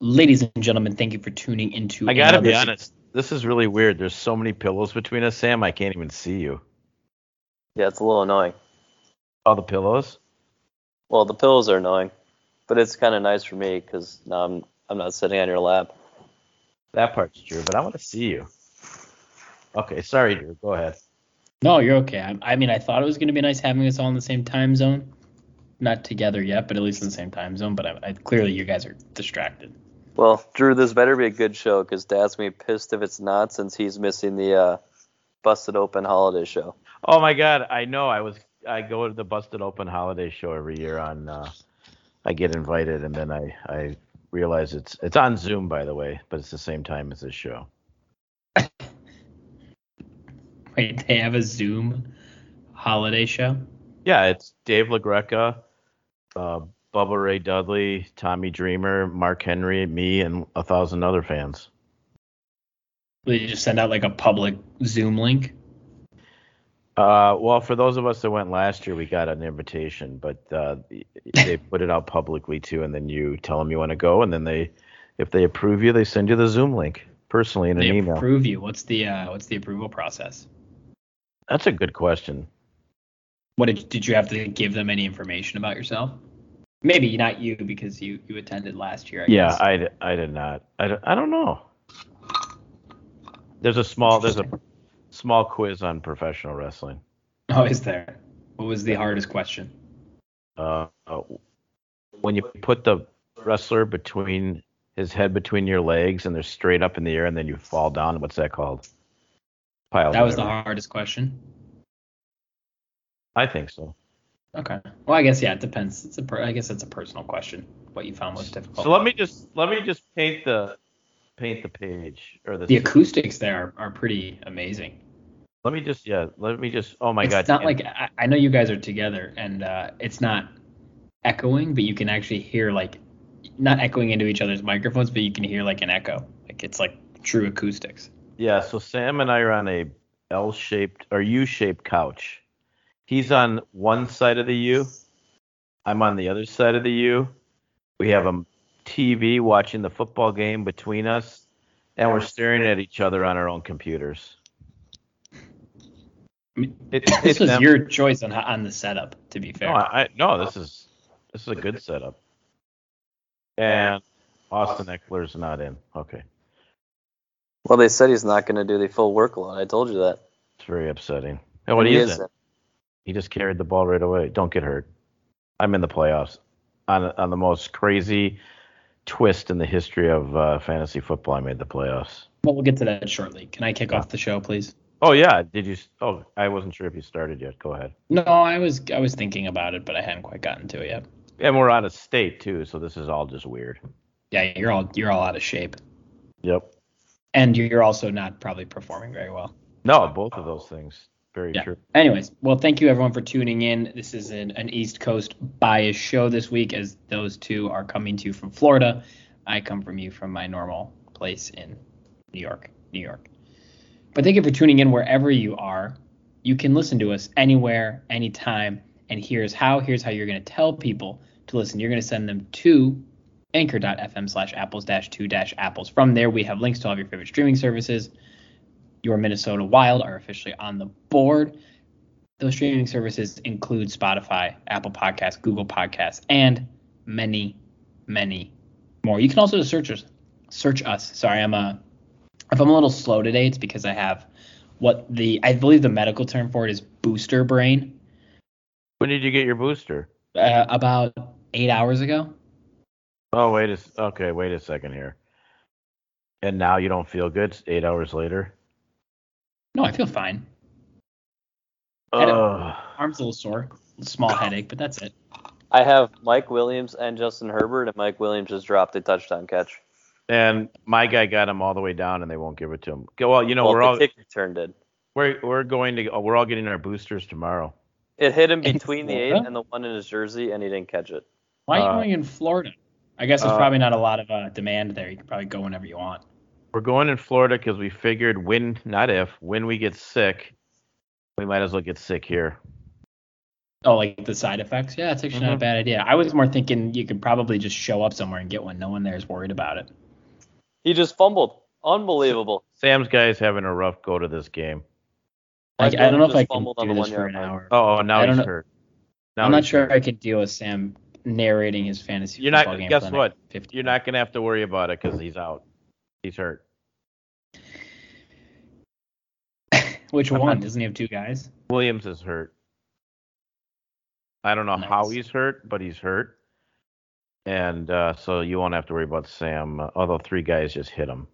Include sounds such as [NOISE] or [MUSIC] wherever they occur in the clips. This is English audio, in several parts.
Ladies and gentlemen, thank you for tuning into. I gotta be another- honest. This is really weird. There's so many pillows between us, Sam. I can't even see you. Yeah, it's a little annoying. All the pillows. Well, the pillows are annoying, but it's kind of nice for me because now I'm I'm not sitting on your lap. That part's true, but I want to see you. Okay, sorry, Drew. Go ahead. No, you're okay. I, I mean, I thought it was going to be nice having us all in the same time zone. Not together yet, but at least in the same time zone. But I, I, clearly, you guys are distracted. Well, Drew, this better be a good show because Dad's gonna be pissed if it's not since he's missing the uh, Busted Open holiday show. Oh my God, I know. I was. I go to the Busted Open Holiday Show every year. On. Uh, I get invited, and then I I realize it's it's on Zoom, by the way, but it's the same time as this show. [LAUGHS] Wait, they have a Zoom holiday show? Yeah, it's Dave LaGreca, uh, Bubba Ray Dudley, Tommy Dreamer, Mark Henry, me, and a thousand other fans. They just send out like a public Zoom link. Uh, well, for those of us that went last year, we got an invitation, but uh, [LAUGHS] they put it out publicly too, and then you tell them you want to go, and then they, if they approve you, they send you the Zoom link personally in an They email. approve you. What's the uh, what's the approval process? That's a good question. What did did you have to give them any information about yourself? Maybe not you because you you attended last year. I Yeah, guess. I, I did not. I, I don't know. There's a small there's a small quiz on professional wrestling. Oh, is there? What was the hardest question? uh, uh, when you put the wrestler between his head between your legs and they're straight up in the air and then you fall down. What's that called? Pile That was the hardest question. I think so. Okay. Well, I guess yeah, it depends. It's a per- I guess it's a personal question. What you found most difficult. So let me just let me just paint the paint the page or the. the acoustics there are, are pretty amazing. let me just yeah. Let me just. Oh my it's god. It's not like I, I know you guys are together and uh, it's not echoing, but you can actually hear like not echoing into each other's microphones, but you can hear like an echo. Like it's like true acoustics. Yeah. So Sam and I are on a L-shaped or U-shaped couch. He's on one side of the U. I'm on the other side of the U. We have a TV watching the football game between us, and we're staring at each other on our own computers. I mean, It, this was them- your choice on on the setup. To be fair, No, I, I, no, this is this is a good setup. And Austin Ekeler's not in. Okay, Well, they said he's not gonna do the full workload. I told you that. it's very upsetting. And what And he he isn't. isn't. He just carried the ball right away. Don't get hurt. I'm in the playoffs on on the most crazy twist in the history of uh, fantasy football. I made the playoffs. well, we'll get to that shortly. Can I kick off the show, please? Oh yeah, did you? Oh, I wasn't sure if you started yet. Go ahead. No, I was I was thinking about it, but I hadn't quite gotten to it yet. And we're out of state too, so this is all just weird. Yeah, you're all you're all out of shape, Yep. and you're also not probably performing very well. No, both of those things. Very Yeah. true. Anyways, well, thank you everyone for tuning in. This is an, an East Coast bias show this week, as those two are coming to you from Florida. I come from you from my normal place in New York, New York. But thank you for tuning in wherever you are. You can listen to us anywhere, anytime. And here's how. Here's how you're going to tell people to listen. You're going to send them to anchor.fm slash apples dash two dash apples. From there, we have links to all of your favorite streaming services. Your Minnesota Wild are officially on the board. Those streaming services include Spotify, Apple Podcasts, Google Podcasts, and many, many more. You can also search us. Search us. Sorry, I'm a. If I'm a little slow today, it's because I have what the I believe the medical term for it is booster brain. When did you get your booster? Uh, about eight hours ago. Oh wait a okay. Wait a second here. And now you don't feel good. Eight hours later. No, I feel fine. I don't- Arm's a little sore, small headache, but that's it. I have Mike Williams and Justin Herbert, and Mike Williams just dropped a touchdown catch. And my guy got him all the way down, and they won't give it to him. Well, you know well, we're the all kick return did. we're we're going to oh, we're all getting our boosters tomorrow. It hit him between the eight and the one in his jersey, and he didn't catch it. Why are you Uh, going in Florida? I guess there's uh, probably not a lot of uh, demand there. You can probably go whenever you want. We're going in Florida because we figured when not if when we get sick, we might as well get sick here. Oh, like the side effects? Yeah, it's actually not a Mhm. bad idea. I was more thinking you could probably just show up somewhere and get one. No one there is worried about it. He just fumbled. Unbelievable. Sam's guy's having a rough go to this game. Like, I don't know if I can do this for an line. hour. Oh, oh now he's know. hurt. Now I'm not sure hurt. I can deal with Sam narrating his fantasy You're not- game. guess what? 50 You're not gonna have to worry about it because he's out. He's hurt. [LAUGHS] Which I'm one? not- Doesn't he have two guys? Williams is hurt. I don't know how he's hurt, but he's hurt. And uh, so you won't have to worry about Sam. Uh, although three guys just hit him.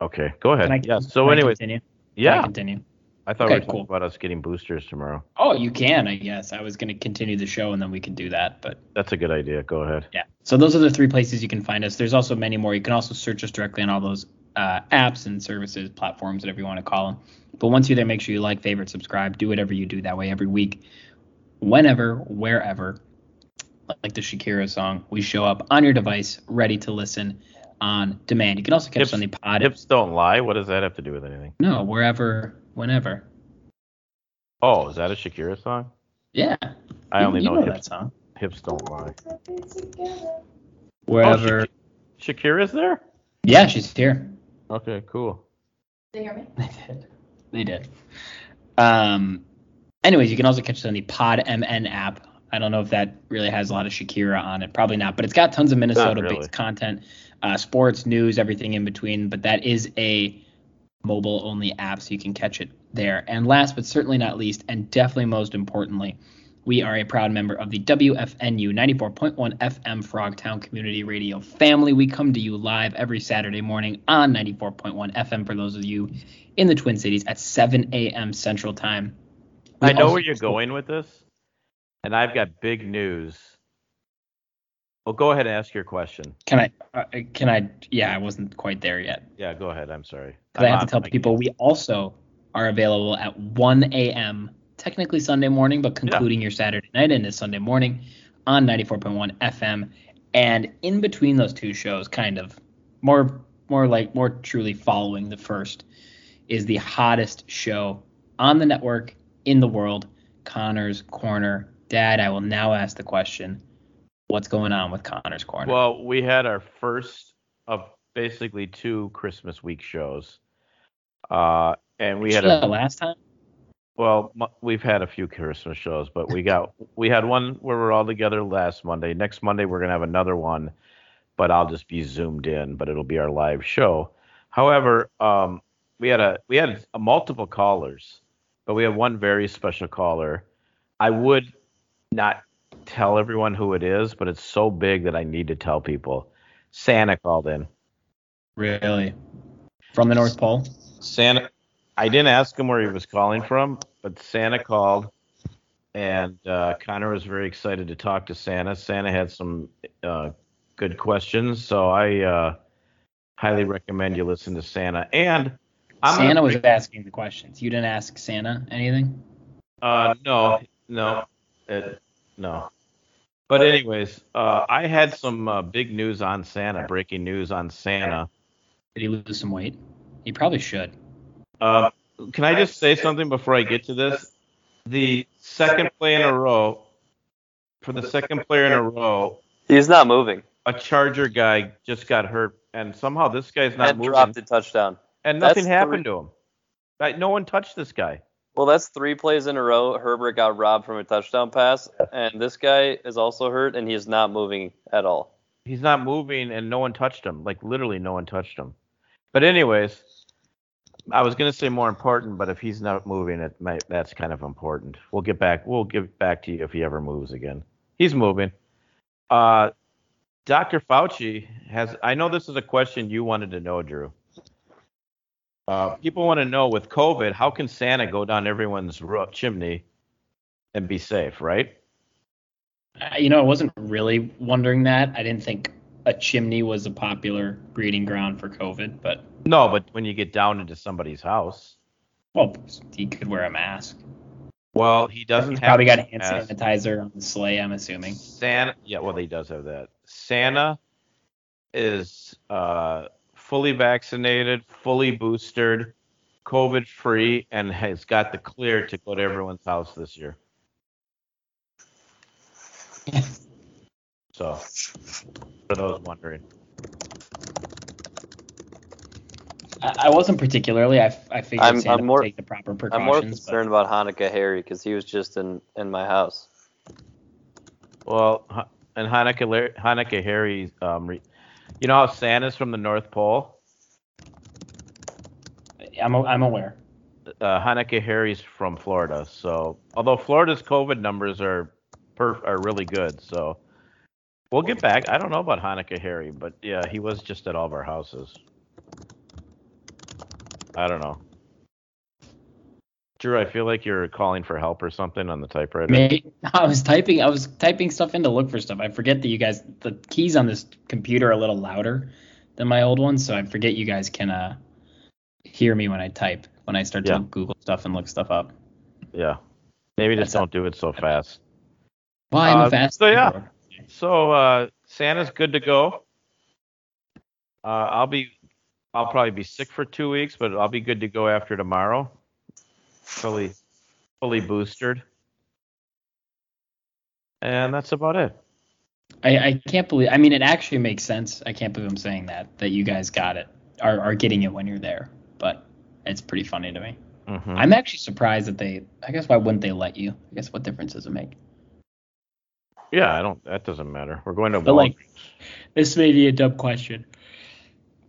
Okay, go ahead. Can I, yeah. So anyway, continue? Can I yeah. continue. I thought Okay, we were talking cool. about us getting boosters tomorrow. Oh, you can, I guess. I was going to continue the show and then we could do that, but That's a good idea. Go ahead. yeah. So those are the three places you can find us. There's also many more. You can also search us directly on all those uh, apps and services, platforms, whatever you want to call them. But once you're there, make sure you like, favorite, subscribe, do whatever you do that way every week, whenever, wherever. Like the Shakira song, we show up on your device, ready to listen on demand. You can also catch us on the pod. Hips don't lie. What does that have to do with anything? No, wherever, whenever. Oh, is that a Shakira song? Yeah. I you- only you know, that hips, song. hips don't lie. Wherever. Oh, Shak- Shakira's there? yeah, she's here. Okay, cool. Did they hear me? [LAUGHS] They did. They did. Um. Anyways, you can also catch it on the Pod MN app. I don't know if that really has a lot of Shakira on it. Probably not, but it's got tons of Minnesota-based really. content, uh, sports, news, everything in between. But that is a mobile-only app, so you can catch it there. And last but certainly not least, and definitely most importantly, we are a proud member of the WFNU 94.1 FM Frogtown Community Radio family. We come to you live every Saturday morning on 94.1 FM for those of you in the Twin Cities at 7 a.m. Central Time. We I know where you're going with this, and I've got big news. Well, go ahead and ask your question. Can I? Uh, can I? Yeah, I wasn't quite there yet. Yeah, go ahead. I'm sorry. Because I have to tell people we also are available at 1 a.m. technically Sunday morning, but concluding your Saturday night into Sunday morning on 94.1 FM. And in between those two shows, kind of more more like more truly following the first is the hottest show on the network in the world, Connor's Corner. Dad, I will now ask the question, what's going on with Connor's Corner? Well, we had our first of basically two Christmas week shows, uh, and we had a last time. well, we've had a few Christmas shows, but we got we had one where we're all together last Monday. Next Monday we're gonna have another one, but I'll just be zoomed in, but it'll be our live show. However, um, we had a we had a multiple callers, but we had one very special caller. I would not tell everyone who it is, but it's so big that I need to tell people. Santa called in. Really? From the North Pole? Santa. I didn't ask him where he was calling from, but Santa called, and uh, Connor was very excited to talk to Santa. Santa had some uh, good questions, so I uh, highly recommend you listen to Santa. And I'm Santa was asking the questions. You didn't ask Santa anything? Uh, no, no, it, no. But anyways, uh, I had some uh, big news on Santa, breaking news on Santa. Did he lose some weight? He probably should. Uh, can I just say something before I get to this? The second play in a row, for the second player in a row, He's not moving. a Charger guy just got hurt, and somehow this guy's not and moving, dropped a touchdown. and That's nothing happened three- to him. Like, no one touched this guy. Well, that's three plays in a row. Herbert got robbed from a touchdown pass, and this guy is also hurt, and he's not moving at all. He's not moving, and no one touched him. Like literally, no one touched him. But anyways, I was gonna say more important, but if he's not moving, it might that's kind of important. We'll get back. We'll get back to you if he ever moves again. He's moving. Uh, Dr. Fauci has. I know this is a question you wanted to know, Drew. Uh, people want to know with COVID, how can Santa go down everyone's roof chimney and be safe, right? Uh, you know, I wasn't really wondering that. I didn't think a chimney was a popular breeding ground for COVID, but No, but when you get down into somebody's house, well, he could wear a mask. well, he doesn't He's have probably got hand mask. sanitizer on the sleigh, I'm assuming. Santa, yeah, well, he does have that. Santa is uh, fully vaccinated, fully boosted, COVID free and has got the clear to go to everyone's house this year. So, for those wondering. I, I wasn't particularly. I, I figured I'm- Santa I'm more- would take the proper precautions. I'm precautions. more but- concerned about Hanukkah Harry because he was just in in my house. Well, and Hanukkah, Hanukkah Harry, um, re- you know how Santa's from the North Pole? I'm I'm aware. uh, Hanukkah Harry's from Florida. So, although Florida's COVID numbers are perf- are really good, so we'll get back. I don't know about Hanukkah Harry, but yeah, he was just at all of our houses. I don't know. Drew, I feel like you're calling for help or something on the typewriter. May, [LAUGHS] I was typing. I was typing stuff in to look for stuff. I forget that you guys. The keys on this computer are a little louder than my old ones, so I forget you guys can uh hear me when I type when I start Yeah. to Google stuff and look stuff up. Yeah, maybe just don't do it so fast. Well, I'm Uh, fast. so yeah. So uh, Santa's good to go. Uh, I'll be, I'll probably be sick for two weeks, but I'll be good to go after tomorrow. Fully, fully boosted. And that's about it. I, I can't believe. I mean, it actually makes sense. I can't believe I'm saying that that you guys got it, are are getting it when you're there. But it's pretty funny to me. hmm I'm actually surprised that they. I guess why wouldn't they let you? I guess what difference does it make? Yeah, I don't. That doesn't matter. We're going to. But, like, This may be a dumb question.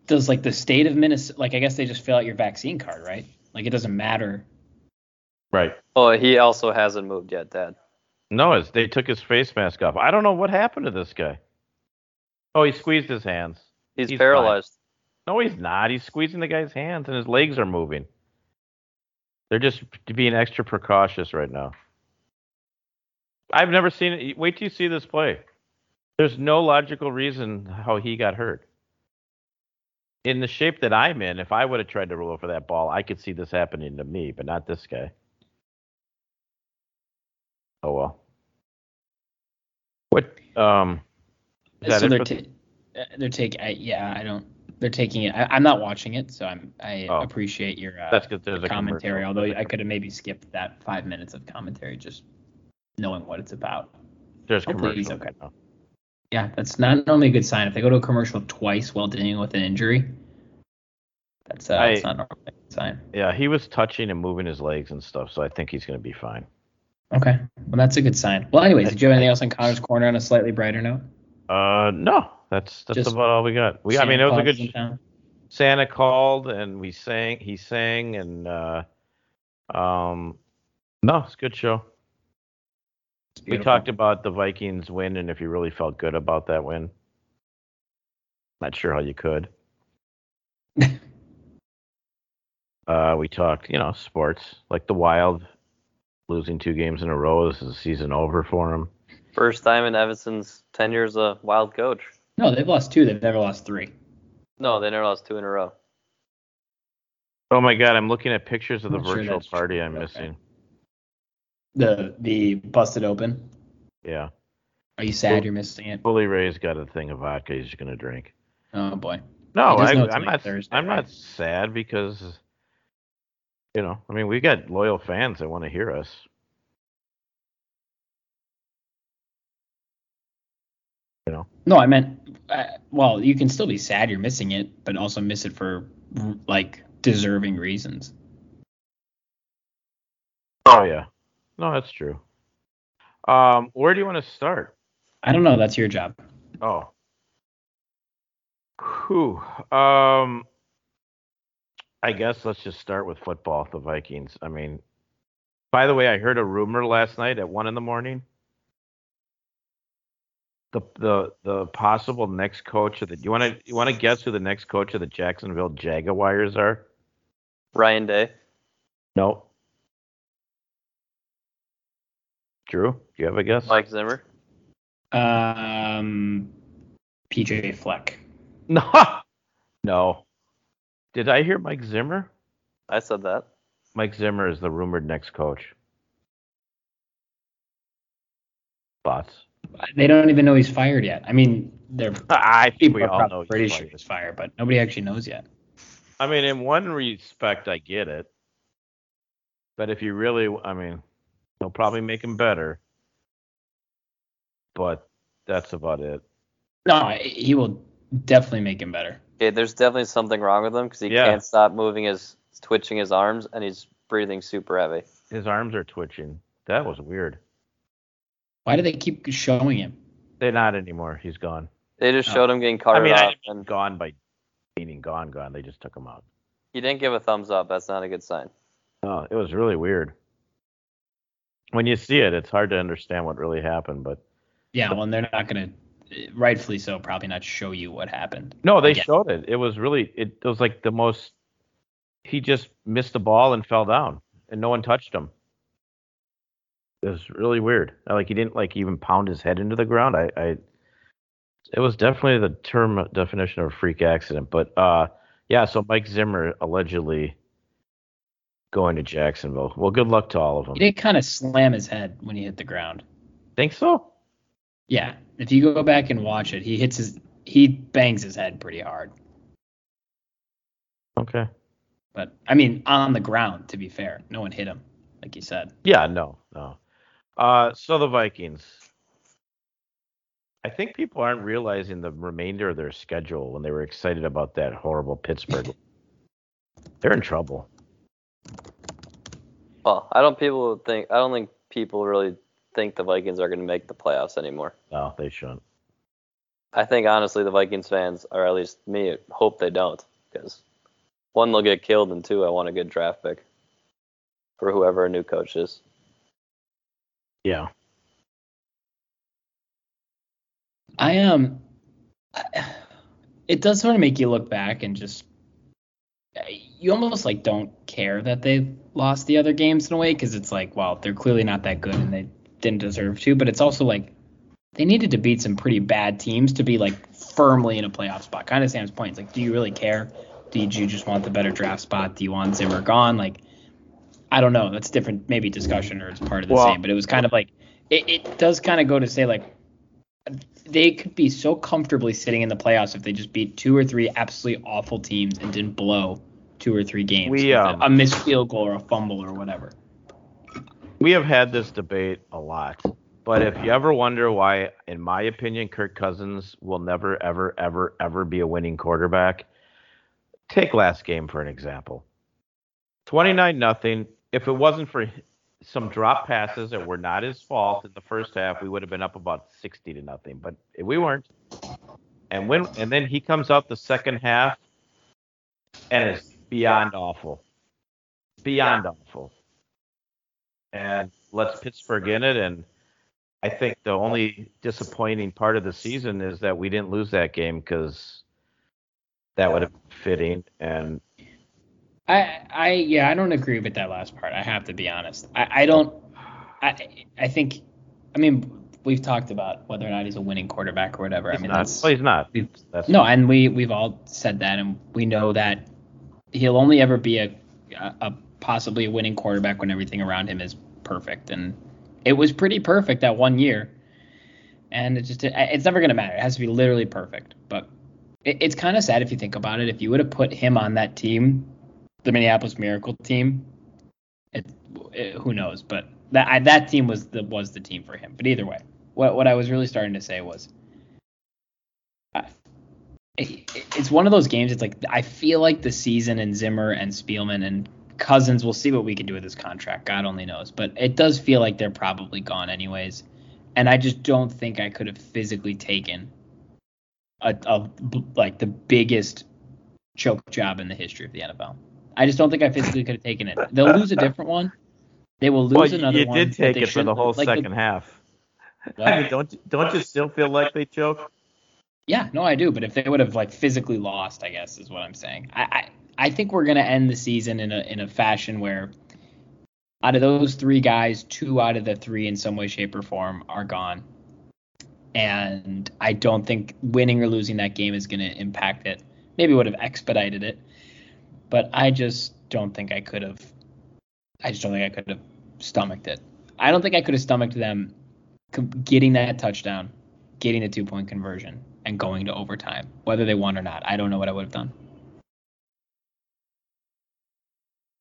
Does like the state of Minnesota? Like I guess they just fill out your vaccine card, right? Like it doesn't matter. Right. Oh, he also hasn't moved yet, Dad. No, it's, they took his face mask off. I don't know what happened to this guy. Oh, he squeezed his hands. He's, He's paralyzed. No, he's not. He's squeezing the guy's hands and his legs are moving. They're just being extra precautious right now. I've never seen it. Wait till you see this play. There's no logical reason how he got hurt. In the shape that I'm in, if I would have tried to roll over that ball, I could see this happening to me, but not this guy. Oh well. What? Um. Is so they're for- ta- uh, they're taking. Yeah, I don't. They're taking it. I, I'm not watching it, so I'm. I Oh. appreciate your uh, That's because there's a commentary. Although I could have maybe skipped that five minutes of commentary, just knowing what it's about. There's Hopefully he's okay. now. Yeah, that's not normally a good sign. If they go to a commercial twice while dealing with an injury, that's uh, I- that's not normally a good sign. Yeah, he was touching and moving his legs and stuff, so I think he's going to be fine. Okay, well that's a good sign. Well, anyways, did you have anything else on Connor's corner on a slightly brighter note? Uh, no, that's that's Just about all we got. We, I mean, it was a Claus is in good. Santa called and we sang. He sang and uh, um, no, it's a good show. We talked about the Vikings win and if you really felt good about that win. Not sure how you could. [LAUGHS] uh, we talked, you know, sports like the Wild losing two games in a row. This is the season over for him. First time in Evason's tenure as a wild coach. No, they've lost two. They've never lost three. No, they never lost two in a row. Oh my God, I'm looking at pictures of the Not sure virtual that's party true, I'm but missing. The the busted open. Yeah. Are you sad Well- you're missing it? Bully Ray's got a thing of vodka he's gonna drink. Oh boy. No, I, I'm not. Thursday, I'm right? not sad because, you know, I mean, we've got loyal fans that want to hear us. You know, No, I meant. Uh, well, you can still be sad you're missing it, but also miss it for like deserving reasons. oh yeah, no, that's true. Um, where do you want to start? I don't know. That's your job. Oh, whew. Um, I guess let's just start with football. The Vikings. I mean, by the way, I heard a rumor last night at one in the morning. The the the possible next coach of the. You want to you want to guess who the next coach of the Jacksonville Jaguars are? Ryan Day. No. Drew, do you have a guess? Mike Zimmer. Um, PJ Fleck. [LAUGHS] No. No. Did I hear Mike Zimmer? I said that. Mike Zimmer is the rumored next coach. Thoughts? They don't even know he's fired yet. I mean, they're [LAUGHS] I think we all probably know he's sure fired. he's fired, but nobody actually knows yet. I mean, in one respect, I get it. But if you really, I mean, they'll probably make him better. But that's about it. No, he will definitely make him better. Okay, there's definitely something wrong with him because he Yeah. can't stop moving his, twitching his arms, and he's breathing super heavy. His arms are twitching. That was weird. Why do they keep showing him? They're not anymore. He's gone. They just Oh. showed him getting I mean, I off, didn't mean and gone by meaning gone, gone. They just took him out. he didn't give a thumbs up. That's not a good sign. Oh, it was really weird. When you see it, it's hard to understand what really happened. But Yeah, well, and they're not going to, rightfully so, probably not show you what happened. no, they Again. showed it. It was really. It was like the most. He just missed the ball and fell down, and no one touched him. It was really weird. Like he didn't like even pound his head into the ground. I, I it was definitely the term definition of a freak accident. But uh, yeah. So Mike Zimmer allegedly going to Jacksonville. Well, good luck to all of them. He did kind of slam his head when he hit the ground. Think so? Yeah, if you go back and watch it, he hits his, he bangs his head pretty hard. Okay. But I mean, on the ground, to be fair, no one hit him, like you said. Yeah, no, no. Uh, so the Vikings. I think people aren't realizing the remainder of their schedule when they were excited about that horrible Pittsburgh. [LAUGHS] They're in trouble. Well, I don't people think I don't think people really think the Vikings are going to make the playoffs anymore. No, they shouldn't. I think honestly the Vikings fans, or at least me, hope they don't because one they'll get killed and two I want a good draft pick for whoever a new coach is. Yeah. I um, it does sort of make you look back and just you almost like don't care that they lost the other games in a way because it's like, well, they're clearly not that good and they didn't deserve to. But it's also like they needed to beat some pretty bad teams to be like firmly in a playoff spot. Kind of Sam's point. It's like, do you really care? Did you just want the better draft spot? Do you want Zimmer gone? Like, I don't know. That's different, maybe discussion or it's part of the Well- same. But it was kind of like it, it does kind of go to say like they could be so comfortably sitting in the playoffs if they just beat two or three absolutely awful teams and didn't blow two or three games. We, um, a missed field goal or a fumble or whatever. We have had this debate a lot. But if you ever wonder why, in my opinion, Kirk Cousins will never, ever, ever, ever be a winning quarterback, take last game for an example. 29 nothing. If it wasn't for some drop passes that were not his fault in the first half, we would have been up about 60 to nothing. But we weren't. And when and then he comes out the second half and is beyond awful. Beyond awful. And lets Pittsburgh in it and I think the only disappointing part of the season is that we didn't lose that game because that would have been fitting. And I, I, yeah, I don't agree with that last part. I have to be honest. I, I don't. I, I think. I mean, we've talked about whether or not he's a winning quarterback or whatever. he's I mean, not. that's Well, he's not. That's no, and we we've all said that, and we know that he'll only ever be a, a, possibly a winning quarterback when everything around him is perfect, and it was pretty perfect that one year. And it just it's never gonna matter. It has to be literally perfect. But it, it's kind of sad if you think about it. If you would have put him on that team, the Minneapolis Miracle team, it, it, who knows? But that I, that team was the was the team for him. But either way, what what I was really starting to say was it's one of those games. It's like I feel like the season and Zimmer and Spielman and Cousins. We'll see what we can do with this contract. God only knows. But it does feel like they're probably gone anyways. And I just don't think I could have physically taken a, a like the biggest choke job in the history of the NFL. I just don't think I physically could have taken it. They'll lose a different one. They will lose well, another you one. did take it for the whole like the- second half. I mean, [LAUGHS] don't don't you still feel like they choked? Yeah, no, I do. But if they would have like physically lost, I guess is what I'm saying. I I, I think we're gonna end the season in a in a fashion where out of those three guys, two out of the three in some way, shape, or form are gone. And I don't think winning or losing that game is gonna impact it. Maybe would have expedited it, but I just don't think I could have. I just don't think I could have stomached it. I don't think I could have stomached them getting that touchdown, getting a two point conversion, and going to overtime. Whether they won or not, I don't know what I would have done.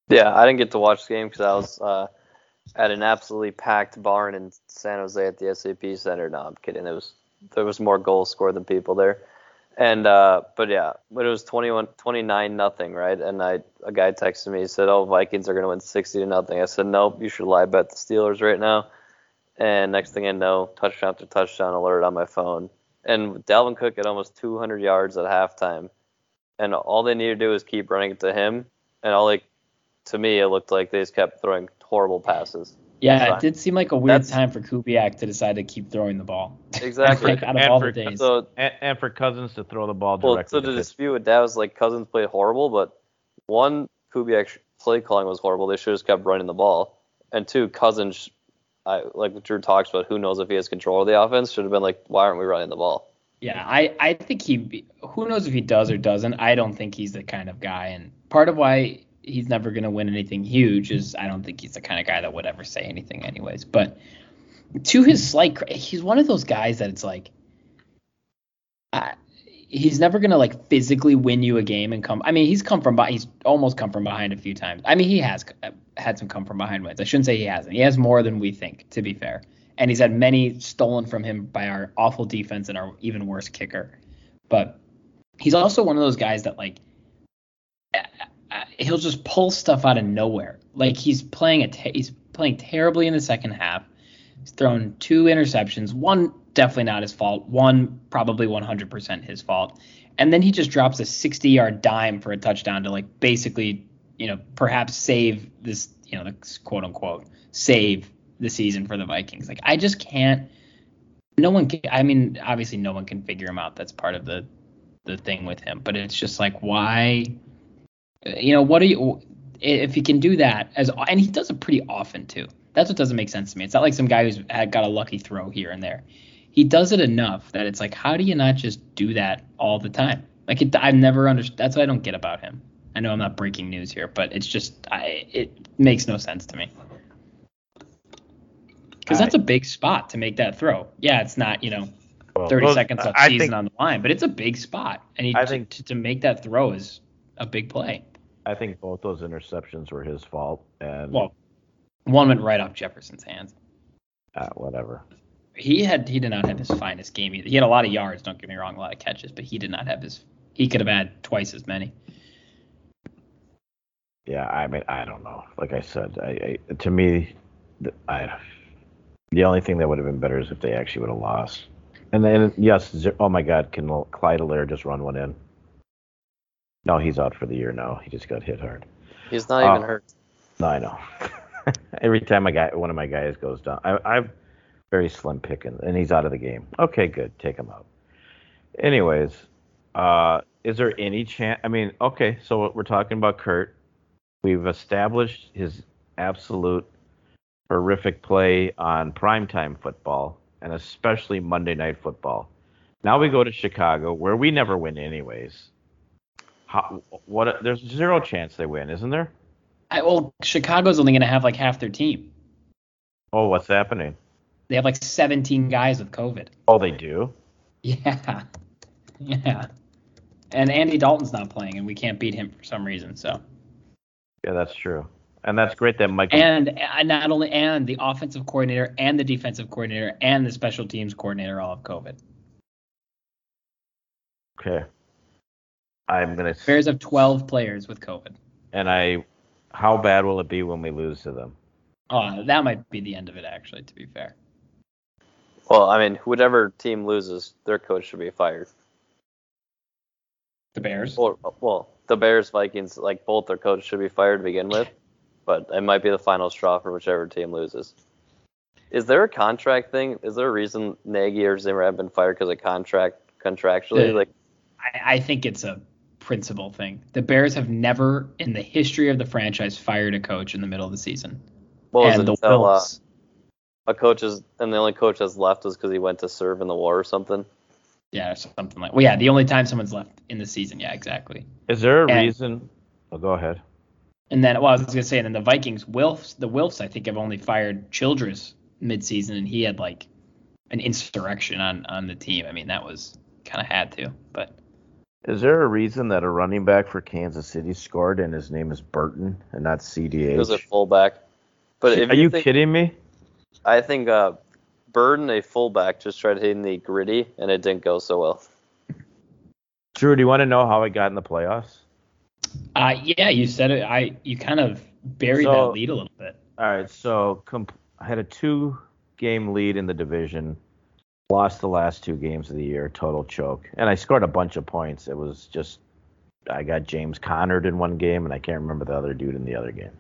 Yeah, I didn't get to watch the game because I was uh, at an absolutely packed barn in San Jose at the SAP Center. No, I'm kidding. It was there was more goals scored than people there. And uh, but yeah, but it was 21, 29 nothing, right? And I a guy texted me, he said, "Oh, Vikings are gonna win 60 to nothing." I said, "Nope, you should lie bet the Steelers right now." And next thing I know, touchdown after touchdown alert on my phone. And Dalvin Cook had almost 200 yards at halftime, and all they needed to do was keep running it to him. And all like, to me, it looked like they just kept throwing horrible passes. Yeah, it did seem like a weird That's- time for Kubiak to decide to keep throwing the ball. [LAUGHS] Exactly. like out of And all for- the days. So And, and for Cousins to throw the ball Well, directly so to the dispute with that was like Cousins played horrible, but one, Kubiak's play calling was horrible. They should have just kept running the ball. And two, Cousins, I, like Drew talks about, who knows if he has control of the offense, should have been like, why aren't we running the ball? Yeah, I, I think he. Who knows if he does or doesn't? I don't think he's the kind of guy, and part of why he's never going to win anything huge is I don't think he's the kind of guy that would ever say anything, anyways. But to his slight, he's one of those guys that it's like, uh, he's never to like physically win you a game and come. I mean, he's come from, beh- he's almost come from behind a few times. I mean, he has uh, had some come from behind wins. I shouldn't say he hasn't. He has more than we think, to be fair and he's had many stolen from him by our awful defense and our even worse kicker. But he's also one of those guys that like uh, uh, he'll just pull stuff out of nowhere. Like he's playing a te- he's playing terribly in the second half. He's thrown two interceptions. One definitely not his fault. One probably 100% his fault. And then he just drops a 60-yard dime for a touchdown to like basically, you know, perhaps save this, you know, the quote unquote save the season for the Vikings. Like I just can't. No one can. I mean, obviously, no one can figure him out. That's part of the the thing with him. But it's just like, why? You know, what are you? If he can do that as, and he does it pretty often too. That's what doesn't make sense to me. It's not like some guy who's had got a lucky throw here and there. He does it enough that it's like, how do you not just do that all the time? Like it, I've never understood. That's what I don't get about him. I know I'm not breaking news here, but it's just, I, it makes no sense to me. Because that's a big spot to make that throw. Yeah, it's not, you know, 30 those- seconds of I season think, on the line, but it's a big spot. And he, I to, think- to, to make that throw is a big play. I think both those interceptions were his fault, and Well, one went right off Jefferson's hands. uh, whatever. He had he did not have his finest game either. He had a lot of yards, don't get me wrong, a lot of catches, but he did not have his. He could have had twice as many. Yeah, I mean, I don't know. Like I said, I, I to me, the, I the only thing that would have been better is if they actually would have lost. And then yes, oh my God, can Clyde Helaire just run one in? No, he's out for the year now. He just got hit hard. He's not Oh. even hurt. No, I know. [LAUGHS] Every time I got one of my guys goes down, I, I'm very slim picking, and he's out of the game. Okay, good, take him out. Anyways, uh, is there any chance? I mean, okay, so we're talking about Kurt. We've established his absolute horrific play on primetime football, and especially Monday Night Football. Now we go to Chicago, where we never win, anyways. How, what? There's zero chance they win, isn't there? I, well, Chicago's only going to have like half their team. Oh, what's happening? They have like 17 guys with COVID. Oh, they do. [LAUGHS] Yeah, yeah. And Andy Dalton's not playing, and we can't beat him for some reason. So, Yeah, that's true. And that's great that Michael. and, and not only and the offensive coordinator and the defensive coordinator and the special teams coordinator all have COVID. okay. I'm gonna. Bears have 12 players with COVID. And I. How bad will it be when we lose to them? Oh, that might be the end of it, actually. To be fair. Well, I mean, whichever team loses, their coach should be fired. The Bears. Or, well, the Bears, Vikings, like both their coaches should be fired to begin with, but it might be the final straw for whichever team loses. Is there a contract thing? Is there a reason Nagy or Zimmer have been fired because of contract contractually? Yeah. Like, I, I think it's a principle thing. The Bears have never, in the history of the franchise, fired a coach in the middle of the season. what was and it the until uh, Wills. A coach is, and the only coach that's left is because he went to serve in the war or something? Yeah, or something like. Well, yeah, the only time someone's left in the season. Yeah, exactly. Is there a And- reason? Oh, go ahead. And then, well, I was gonna say, and then the Vikings, Wilfs, the Wilfs, I think have only fired Childress midseason, and he had like an insurrection on on the team. I mean, that was kind of had to, but Is there a reason that a running back for Kansas City scored and his name is Burton and not CDH? He was a fullback. But if Are you think, kidding me? I think uh, Burton, a fullback, just tried hitting the gritty and it didn't go so well. Drew, do you want to know how I got in the playoffs? Uh, yeah, you said it. I you kind of buried So- that lead a little bit. All right, so comp- I had a two-game lead in the division. Lost the last two games of the year, total choke, and I scored a bunch of points. It was just I got James Conner in one game, and I can't remember the other dude in the other game.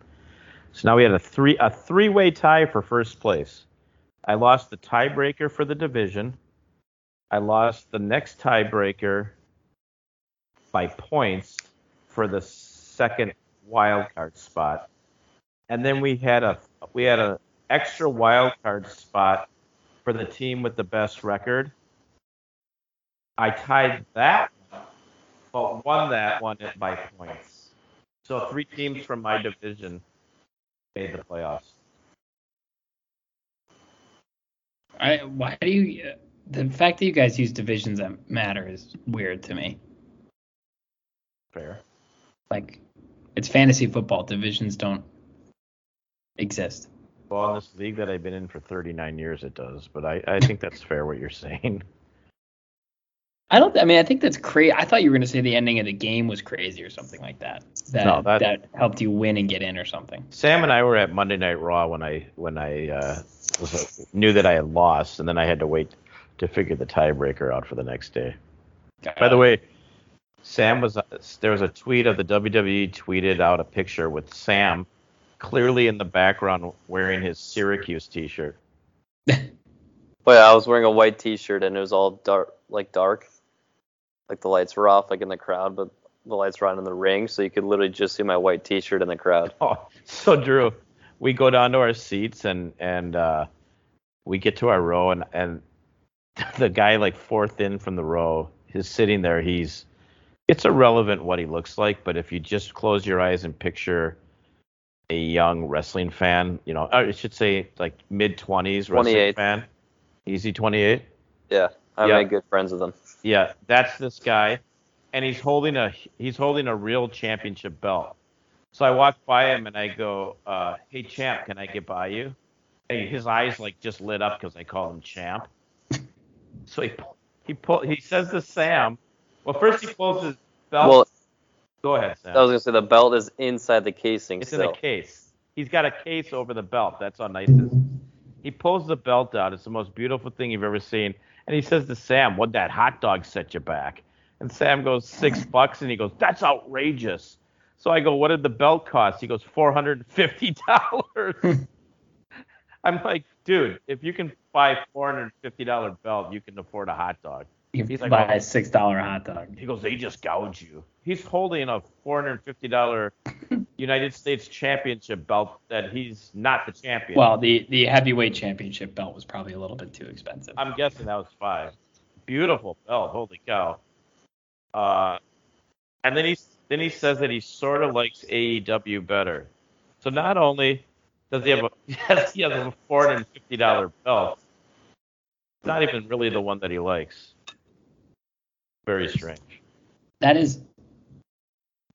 So now we had a three a three-way tie for first place. I lost the tiebreaker for the division. I lost the next tiebreaker by points for the second wild card spot and then we had a we had a extra wild card spot for the team with the best record. I tied that, but won that one by points. So three teams from my division made the playoffs. I why do you? The fact that you guys use divisions that matter is weird to me. Fair. Like, it's fantasy football. Divisions don't exist. Well, in this league that I've been in for 39 years, it does. But I, I think that's fair what you're saying. [LAUGHS] I don't. I mean, I think that's crazy. I thought you were going to say the ending of the game was crazy or something like that. That No, that- that helped you win and get in or something. Sam and I were at Monday Night Raw when I when I uh, was knew that I had lost, and then I had to wait to figure the tiebreaker out for the next day. By the way, Sam was there was a tweet of the WWE tweeted out a picture with Sam clearly in the background wearing his Syracuse T-shirt. [LAUGHS] But I was wearing a white T-shirt and it was all dark, like dark, like the lights were off, like in the crowd, but the lights were on in the ring, so you could literally just see my white T-shirt in the crowd. [LAUGHS] Oh, so Drew, we go down to our seats and and uh, we get to our row and and [LAUGHS] the guy like fourth in from the row is sitting there. He's it's irrelevant what he looks like, but if you just close your eyes and picture a young wrestling fan, you know, I should say like mid twenties wrestling fan, easy twenty eight. Yeah, I Yeah. made good friends with them. Yeah, that's this guy, and he's holding a he's holding a real championship belt. So I walk by him and I go, uh, "Hey champ, can I get by you?" And his eyes like just lit up because I call him champ. [LAUGHS] So he he pull he says to Sam, well first he pulls his belt. Well, go ahead, Sam. I was gonna say the belt is inside the casing it's in still. a case. He's got a case over the belt. That's how nice it is. He pulls the belt out. It's the most beautiful thing you've ever seen. And he says to Sam, "What'd that hot dog set you back?" And Sam goes, six [LAUGHS] bucks. And he goes, "That's outrageous." So I go, "What did the belt cost?" He goes, four hundred and fifty dollars. [LAUGHS] I'm like, dude, if you can buy four hundred and fifty dollar belt, you can afford a hot dog. You He's like, buy oh. a six dollar hot dog. He goes, they just gouge you. He's holding a $450 [LAUGHS] United States Championship belt that he's not the champion. Well, the the heavyweight championship belt was probably a little bit too expensive. I'm guessing that was five. Beautiful belt, holy cow. Uh, and then he then he says that he sort of likes AEW better. So not only does he have a [LAUGHS] yes, he has a $450 belt, it's not even really the one that he likes. Very strange. that is,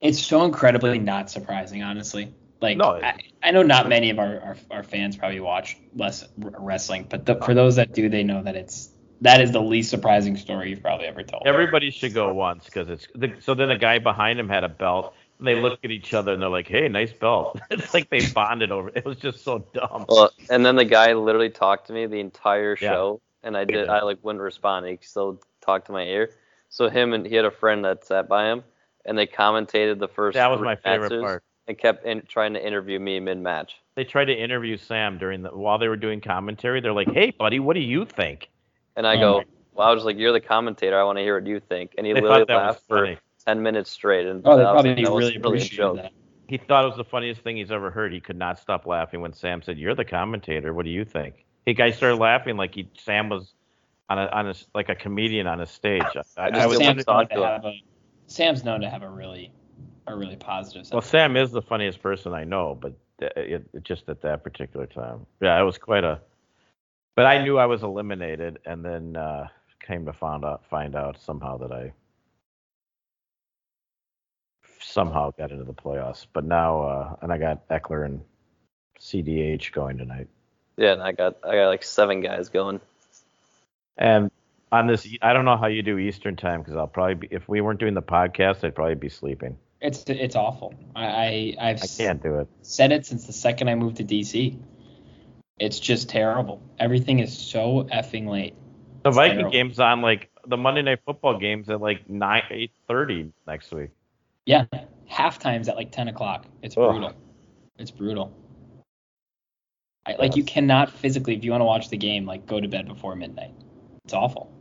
it's so incredibly not surprising, honestly. Like, No. I, I know not many of our, our, our fans probably watch less r- wrestling, but the, for those that do, they know that it's that is the least surprising story you've probably ever told. Everybody should go once because it's the, so. Then a guy behind him had a belt, and they look at each other and they're like, "Hey, nice belt." [LAUGHS] it's like they bonded over. It was just so dumb. Well, and then the guy literally talked to me the entire Yeah. show, and I did. did. I like wouldn't respond. He still talked to my ear. So him and he had a friend that sat by him, and they commentated the first. That was three my favorite matches part. And kept in, trying to interview me mid match. They tried to interview Sam during the while they were doing commentary. They're like, "Hey, buddy, what do you think?" And I Oh go, my- well, I was like, you're the commentator. I want to hear what you think. And he They literally that laughed for ten minutes straight. And Oh, they was probably like, that was really a brilliant appreciated joke. that. He thought it was the funniest thing he's ever heard. He could not stop laughing when Sam said, "You're the commentator. What do you think?" He guy started laughing like he Sam was on a on a like a comedian on a stage. [LAUGHS] I, I I just was didn't Sam's talk to to him. have a Sam's known to have a really a really positive. Well. Sam is the funniest person I know, but it, it, just at that particular time, yeah, it was quite a. But I knew I was eliminated, and then uh, came to find out find out somehow that I somehow got into the playoffs. But now, uh, and I got Ekeler and CDH going tonight. Yeah, and I got I got like seven guys going. And on this, I don't know how you do Eastern time because I'll probably be, if we weren't doing the podcast, I'd probably be sleeping. It's it's awful. I, I I've I can't do it. said it since the second I moved to DC. It's just terrible. Everything is so effing late. The It's Viking terrible. game's on like the Monday night football games at like nine eight thirty next week. Yeah, half times at like 10 o'clock. It's Ugh. brutal. It's brutal. I, like you cannot physically, if you want to watch the game, like go to bed before midnight. It's awful.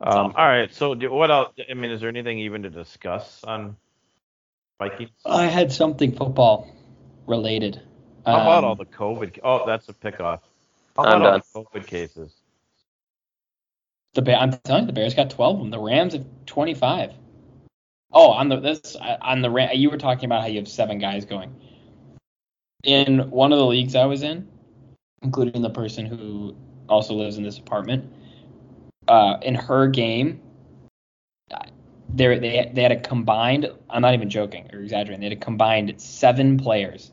Um, all right. So do, what else? I mean, is there anything even to discuss on Vikings? I had something football related. How about Um, all the COVID? Oh, that's a pickoff. How I'm about all done. the COVID cases? The Bear, I'm telling you, the Bears got 12 of them. The Rams have 25. Oh, on the this on the Ram, you were talking about how you have seven guys going. In one of the leagues I was in, including the person who also lives in this apartment, uh, in her game, uh, there they they had a combined. I'm not even joking or exaggerating. They had a combined seven players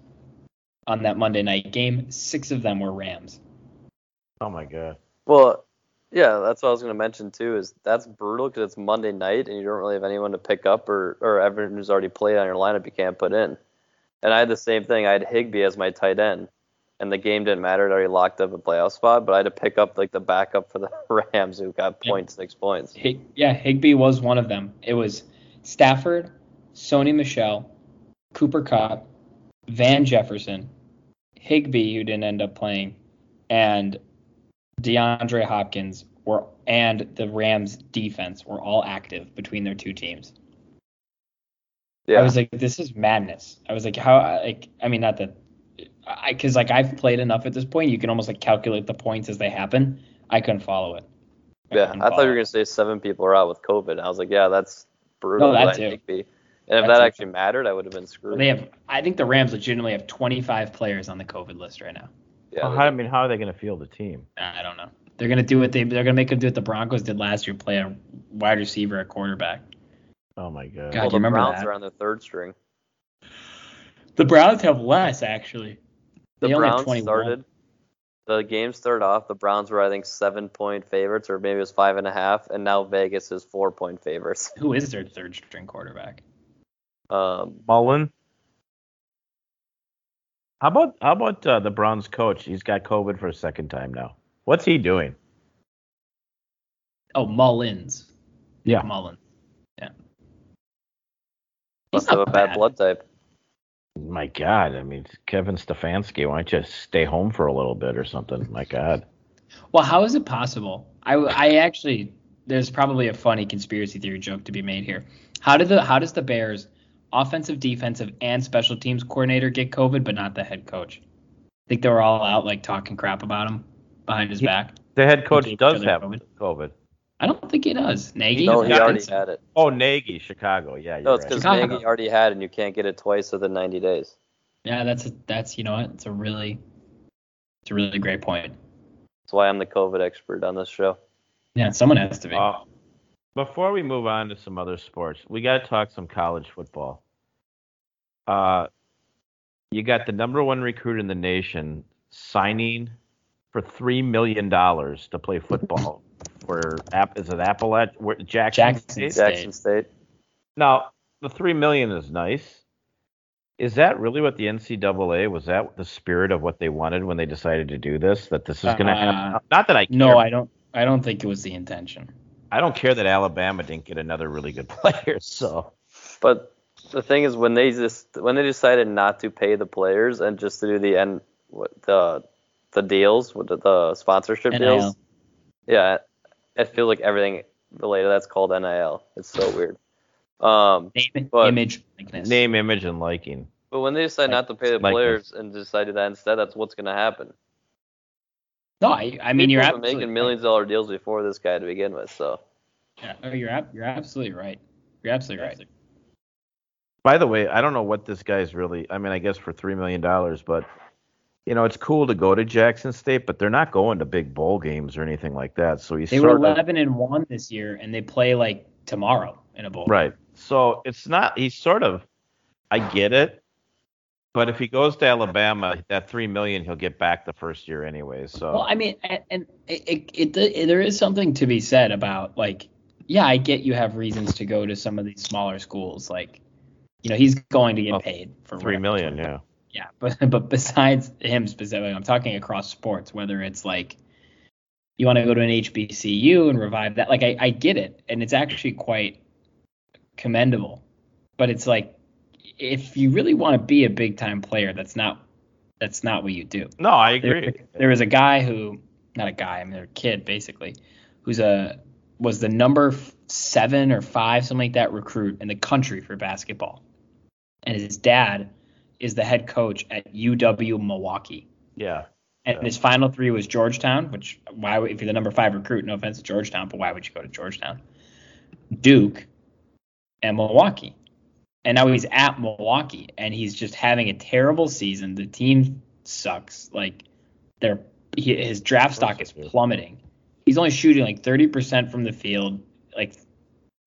on that Monday night game. Six of them were Rams. Oh my god. Well, yeah, that's what I was going to mention too. Is that's brutal because it's Monday night and you don't really have anyone to pick up or or everyone who's already played on your lineup you can't put in. And I had the same thing. I had Higbee as my tight end, and the game didn't matter. It already locked up a playoff spot, but I had to pick up like the backup for the [LAUGHS] Rams who got Yeah. six points. Hig, yeah, Higbee was one of them. It was Stafford, Sony Michel, Cooper Kupp, Van Jefferson, Higbee, who didn't end up playing, and DeAndre Hopkins were and the Rams defense were all active between their two teams. Yeah, I was like, this is madness. I was like, how? Like, I mean, not that, I because like I've played enough at this point, you can almost like calculate the points as they happen. I couldn't follow it. yeah. I thought you were going to say seven people are out with COVID. I was like, yeah, that's brutal. No, that but I too. had And if That that too. actually mattered, I would have been screwed. They have, I think the Rams legitimately have 25 players on the COVID list right now. yeah, Well, how, I mean, how are they going to field the team? I don't know. They're gonna do what they they're gonna make them do what the Broncos did last year, play a wide receiver at quarterback. Oh my god. God, well, you the remember Browns that? are on the third string. The Browns have less actually. The They Browns started. The game started off. The Browns were, I think, seven point favorites, or maybe it was five and a half, and now Vegas is four point favorites. Who is their third string quarterback? Um, Mullen. How about how about uh, the Browns coach? He's got COVID for a second time now. What's he doing? Oh, Mullens. Yeah. Mullens. Yeah. must He's have a not bad blood type. My God, I mean Kevin Stefanski, why don't you stay home for a little bit or something? My God. Well, how is it possible? I, I actually there's probably a funny conspiracy theory joke to be made here. How did the how does the Bears offensive, defensive, and special teams coordinator get COVID, but not the head coach? I think they were all out like talking crap about him behind his He- back. The head coach does have COVID. COVID. I don't think he does. Nagy. No, he already had it. Oh, Nagy, Chicago. Yeah, you're No, it's because Chicago. Nagy already had it, and you can't get it twice within 90 days. Yeah, that's a, that's you know what? It's a really it's a really great point. That's why I'm the COVID expert on this show. Yeah, someone has to be. Uh, before we move on to some other sports, we got to talk some college football. Uh, you got the number one recruit in the nation signing for three million dollars to play football [LAUGHS] for App. Is it Appalach? Where, Jackson. Jackson State? State. Jackson State. Now the three million is nice. Is that really what the NCAA was? That the spirit of what they wanted when they decided to do this? That this is going to Uh, happen? Not that I care. no, I don't. I don't think it was the intention. I don't care that Alabama didn't get another really good [LAUGHS] player. So But the thing is, when they just when they decided not to pay the players and just to do the end the the deals with the, the sponsorship NIL. deals, yeah, it feels like everything related. That's called NIL. It's so weird. Um, Name, But- image, likeness. name, image, and liking. but when they decide not to pay the Like players and decide to that instead, that's what's going to happen. No, I, I mean you're People have been absolutely making millions of dollar deals before this guy to begin with. So Yeah, oh, you're ab- you're absolutely right. You're absolutely right. By the way, I don't know what this guy's really. I mean, I guess for three million dollars, but you know, it's cool to go to Jackson State, but they're not going to big bowl games or anything like that. So he's They were of 11 and one this year, and they play like tomorrow in a bowl. right. So it's not. He's sort of. I get it, but if he goes to Alabama, that three million he'll get back the first year anyway. So Well, I mean, and, and it, it, it, there is something to be said about like, yeah, I get you have reasons to go to some of these smaller schools. Like, you know, he's going to get paid for three million, yeah. Yeah, [LAUGHS] but but besides him specifically, I'm talking across sports. Whether it's like you want to go to an HBCU and revive that, like I, I get it, and it's actually quite commendable. But it's like if you really want to be a big time player, that's not that's not what you do. No, I agree. there was a guy who, not a guy, I mean, a kid basically, who's a was the number seven or five, something like that, recruit in the country for basketball, and his dad is the head coach at UW Milwaukee. Yeah. And Yeah. his final three was Georgetown, which why if you're the number five recruit, no offense to Georgetown, but why would you go to Georgetown? Duke and Milwaukee. And now he's at Milwaukee and he's just having a terrible season. The team sucks. Like they're his draft stock is plummeting. He's only shooting like 30% from the field, like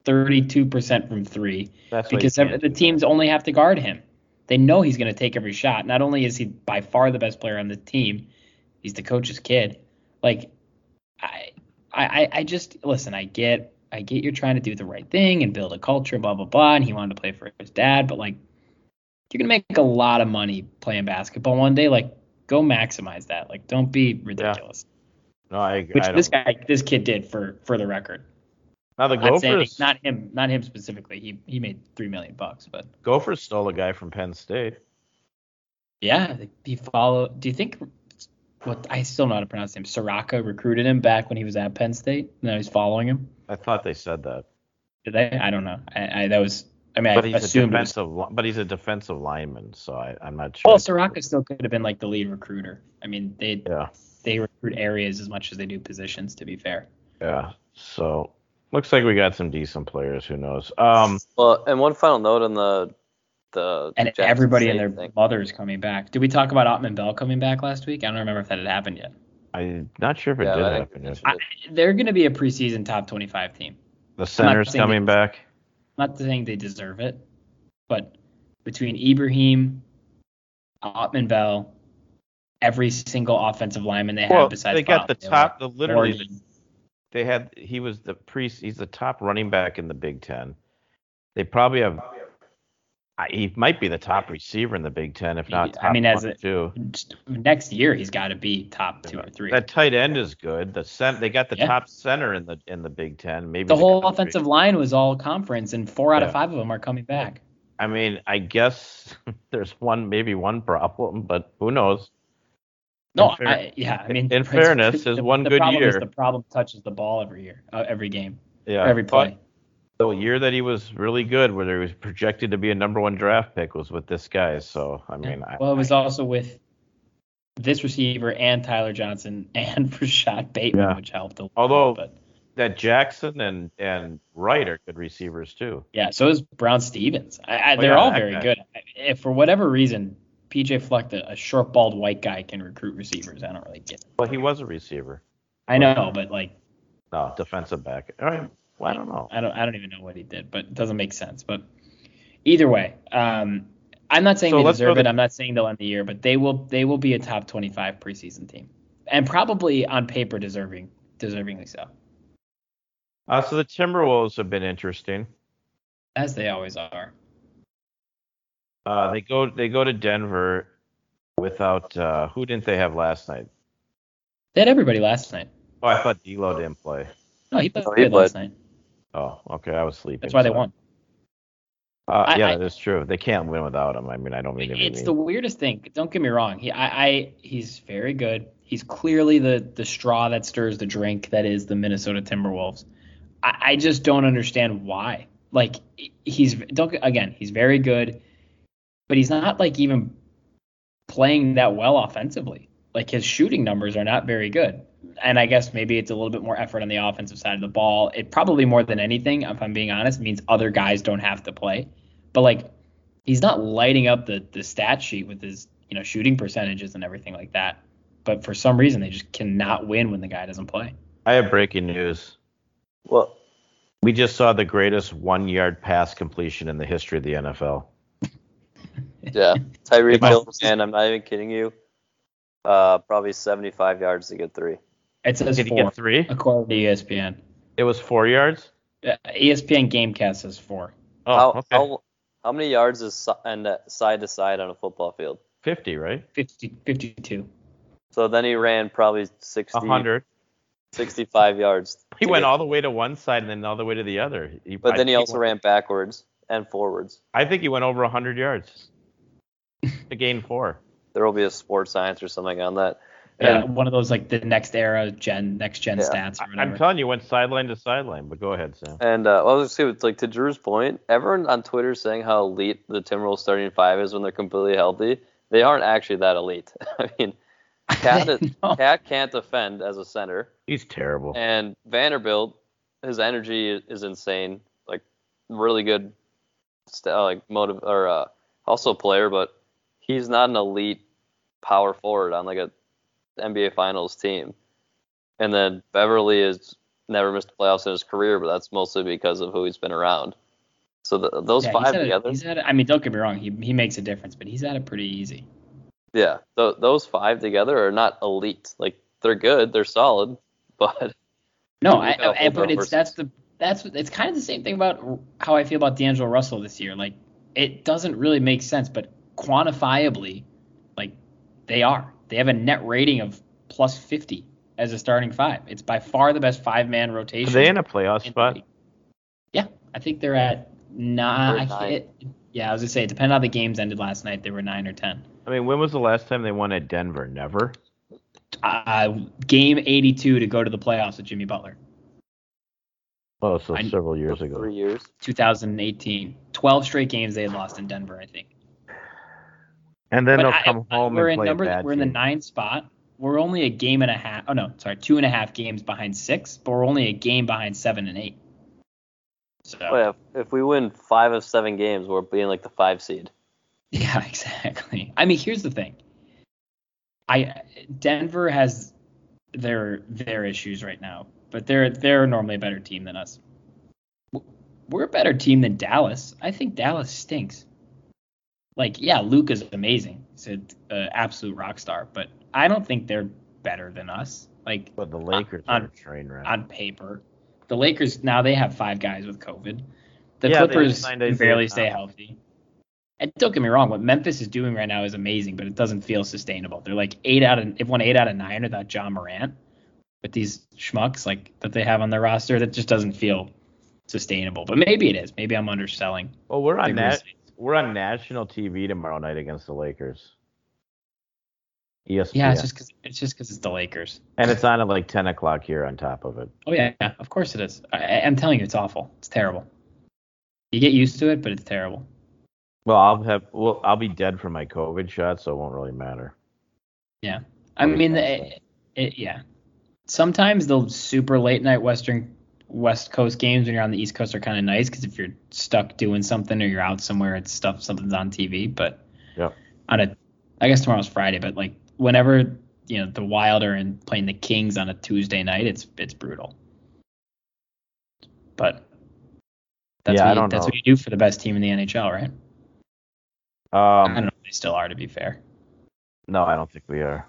32% from 3 That's because you ev- can't the teams only have to guard him. They know he's going to take every shot. Not only is he by far the best player on the team, he's the coach's kid. Like, I, I, I just listen. I get, I get you're trying to do the right thing and build a culture, blah blah blah. And he wanted to play for his dad, but like, you're gonna make a lot of money playing basketball one day. Like, go maximize that. Like, don't be ridiculous. Yeah. No, I agree. Which I this guy, this kid did for for the record. Now the saying, Gophers, not him, not him specifically. He he made three million bucks, but. Gophers stole a guy from Penn State. Yeah, he followed. Do you think what I still know how to pronounce name? Soraka recruited him back when he was at Penn State. Now he's following him. I thought they said that. Did they? I don't know. I, I that was. I mean, But I he's a assumed. It defensive, but he's a defensive lineman, so I, I'm not sure. well, Soraka still could have been like the lead recruiter. I mean, they Yeah, they recruit areas as much as they do positions. To be fair. yeah. So looks like we got some decent players. Who knows? Um, Well, and one final note on the the And Jackson everybody and their thing. mothers coming back. Did we talk about Autman-Bell coming back last week? I don't remember if that had happened yet. I'm not sure if it Yeah, did happen. that's yet. I, they're going to be a preseason top 25 team. The center's coming they- back. not saying they deserve it, but between Ibrahim, Autman-Bell, every single offensive lineman they have Well, besides they got Bob the top, the literally the Morgan. They had he was the priest. he's the top running back in the Big Ten. They probably have I- he might be the top receiver in the Big Ten, if not I mean, as a- two. Next year he's got to be top two or three. That tight end is good. The cent they got the Yeah. top center in the in the Big Ten. Maybe the whole country. offensive line was all conference, and four out Yeah. of five of them are coming back. I mean, I guess [LAUGHS] there's one maybe one problem, but who knows? No, fair- I, yeah, I mean, in fairness, is the- one the good problem Is year. the problem touches the ball every year, uh, every game, Yeah, every play. The year that he was really good, where he was projected to be a number one draft pick, was with this guy. So I mean, I, well, it was also with this receiver and Tyler Johnson [LAUGHS] and Rashod Bateman, Yeah. which helped a little. Although- but that Jackson and and Wright are good receivers too. yeah, so is Brown Stevens. I, I, Oh, they're yeah, all very good. If for whatever reason PJ Fleck, a, a short, bald white guy, can recruit receivers, I don't really get. It. Well, he was a receiver. I know, but like No, defensive back. All right. Well, I don't know. I don't I don't even know what he did, but it doesn't make sense. But either way, um, I'm not saying So they deserve it. I'm not saying they'll end the year, but they will they will be a top 25 preseason team, and probably on paper deserving deservingly so, Uh, so the Timberwolves have been interesting. as they always are. Uh, they go they go to Denver without uh, who didn't they have last night? They had everybody last night. Oh, I thought D'Lo didn't play. No, he played No, he last night. Oh, okay, I was sleeping. That's why they won. Uh, I- yeah, I- that is true. They can't win without him. I mean, I don't mean to be It's mean. the weirdest thing. Don't get me wrong. He, I, I, he's very good. He's clearly the the straw that stirs the drink that is the Minnesota Timberwolves. I, I just don't understand why. Like he's don't again, he's very good, but he's not like even playing that well offensively. Like his shooting numbers are not very good. And I guess maybe it's a little bit more effort on the offensive side of the ball. It probably more than anything, if I'm being honest, means other guys don't have to play. But like he's not lighting up the the stat sheet with his you know shooting percentages and everything like that. But for some reason they just cannot win when the guy doesn't play. I have breaking news. Well, We just saw the greatest one yard pass completion in the history of the NFL. Yeah, [LAUGHS] Tyreek Wow. Hill, and I'm not even kidding you. Uh, probably 75 yards to get three. It says Did he four, get three? according to ESPN. It was four yards. Uh, ESPN GameCast says four. Oh, how, okay. how how many yards is si- and uh, side to side on a football field? 50, right? 50, 52. So then he ran probably 60, 100. 65 yards. He went get- all the way to one side and then all the way to the other. He, But I then he also went- ran backwards and forwards. I think he went over 100 yards [LAUGHS] to gain four. There will be a sports science or something on that. Yeah, And one of those like the next era gen, next gen Yeah. stats or I- whatever. I'm telling you, went sideline to sideline. But go ahead, Sam. And uh, well, I was gonna it's like to Drew's point, everyone on Twitter is saying how elite the Timberwolves starting five is when they're completely healthy. They aren't actually that elite. [LAUGHS] I mean, [LAUGHS] Cat. Cat can't defend as a center, He's terrible. and Vanderbilt, his energy is, is insane. Like really good, st- like motive or uh, also a player, but he's not an elite power forward on like a NBA Finals team. And then Beverley has never missed the playoffs in his career, but that's mostly because of who he's been around. So the, those Yeah, five together, he's had it- I mean, don't get me wrong. He he makes a difference, but he's had it pretty easy. yeah, th- those five together are not elite. Like they're good, they're solid, [LAUGHS] but No, I, I, but it's that's the that's it's kind of the same thing about how I feel about D'Angelo Russell this year. Like it doesn't really make sense, but quantifiably, like they are. They have a net rating of plus 50 as a starting five. It's by far the best five man Are rotation. they in a playoff in the spot? Yeah, I think they're at nine. They're I can't- yeah, I was gonna say, depending on how the games ended last night, they were nine or ten. I mean, when was the last time they won at Denver? Never. Uh, game 82 to go to the playoffs with Jimmy Butler. Oh, so I- several years ago. three years. 2018. 12 straight games they had lost in Denver, I think. And then But they'll I- come I- home we're and in play number, bad We're in the team. ninth spot. We're only a game and a half. Oh no, sorry, two and a half games behind six, but we're only a game behind seven and eight. So But yeah, if, if we win five of seven games, we're being like the five seed. [LAUGHS] yeah, exactly. I mean, here's the thing. I Denver has their their issues right now, but they're they're normally a better team than us. We're a better team than Dallas. I think Dallas stinks. Like, yeah, Luke is amazing. He's an uh, absolute rock star, but I don't think they're better than us. Like But the Lakers on- are a train wreck. on paper, the Lakers now they have five guys with COVID. The Yeah, Clippers signed can Isaiah barely stay healthy. And don't get me wrong, what Memphis is doing right now is amazing, but it doesn't feel sustainable. They're like eight out of they've won eight out of nine without Ja Morant. With these schmucks like that they have on their roster, that just doesn't feel sustainable. But maybe it is. Maybe I'm underselling. well, we're on nat- we're on national TV tomorrow night against the Lakers. ESPN. Yeah, it's just cause it's just because it's the Lakers. and it's on at like 10 o'clock here on top of it. Oh yeah, yeah, of course it is. I, I'm telling you, it's awful. It's terrible. You get used to it, but it's terrible. Well, I'll have well, I'll be dead from my COVID shot, so it won't really matter. Yeah, I mean, fast, it, it, yeah. Sometimes the super late night Western West Coast games when you're on the East Coast are kind of nice because if you're stuck doing something or you're out somewhere, it's stuff something's on TV. But yeah, on a, I guess tomorrow's Friday, but like whenever you know the Wild are in playing the Kings on a Tuesday night, it's it's brutal. But that's Yeah, I what you, don't that's know. what you do for the best team in the NHL, right? I don't Um, know if they still are to be fair. no, I don't think we are.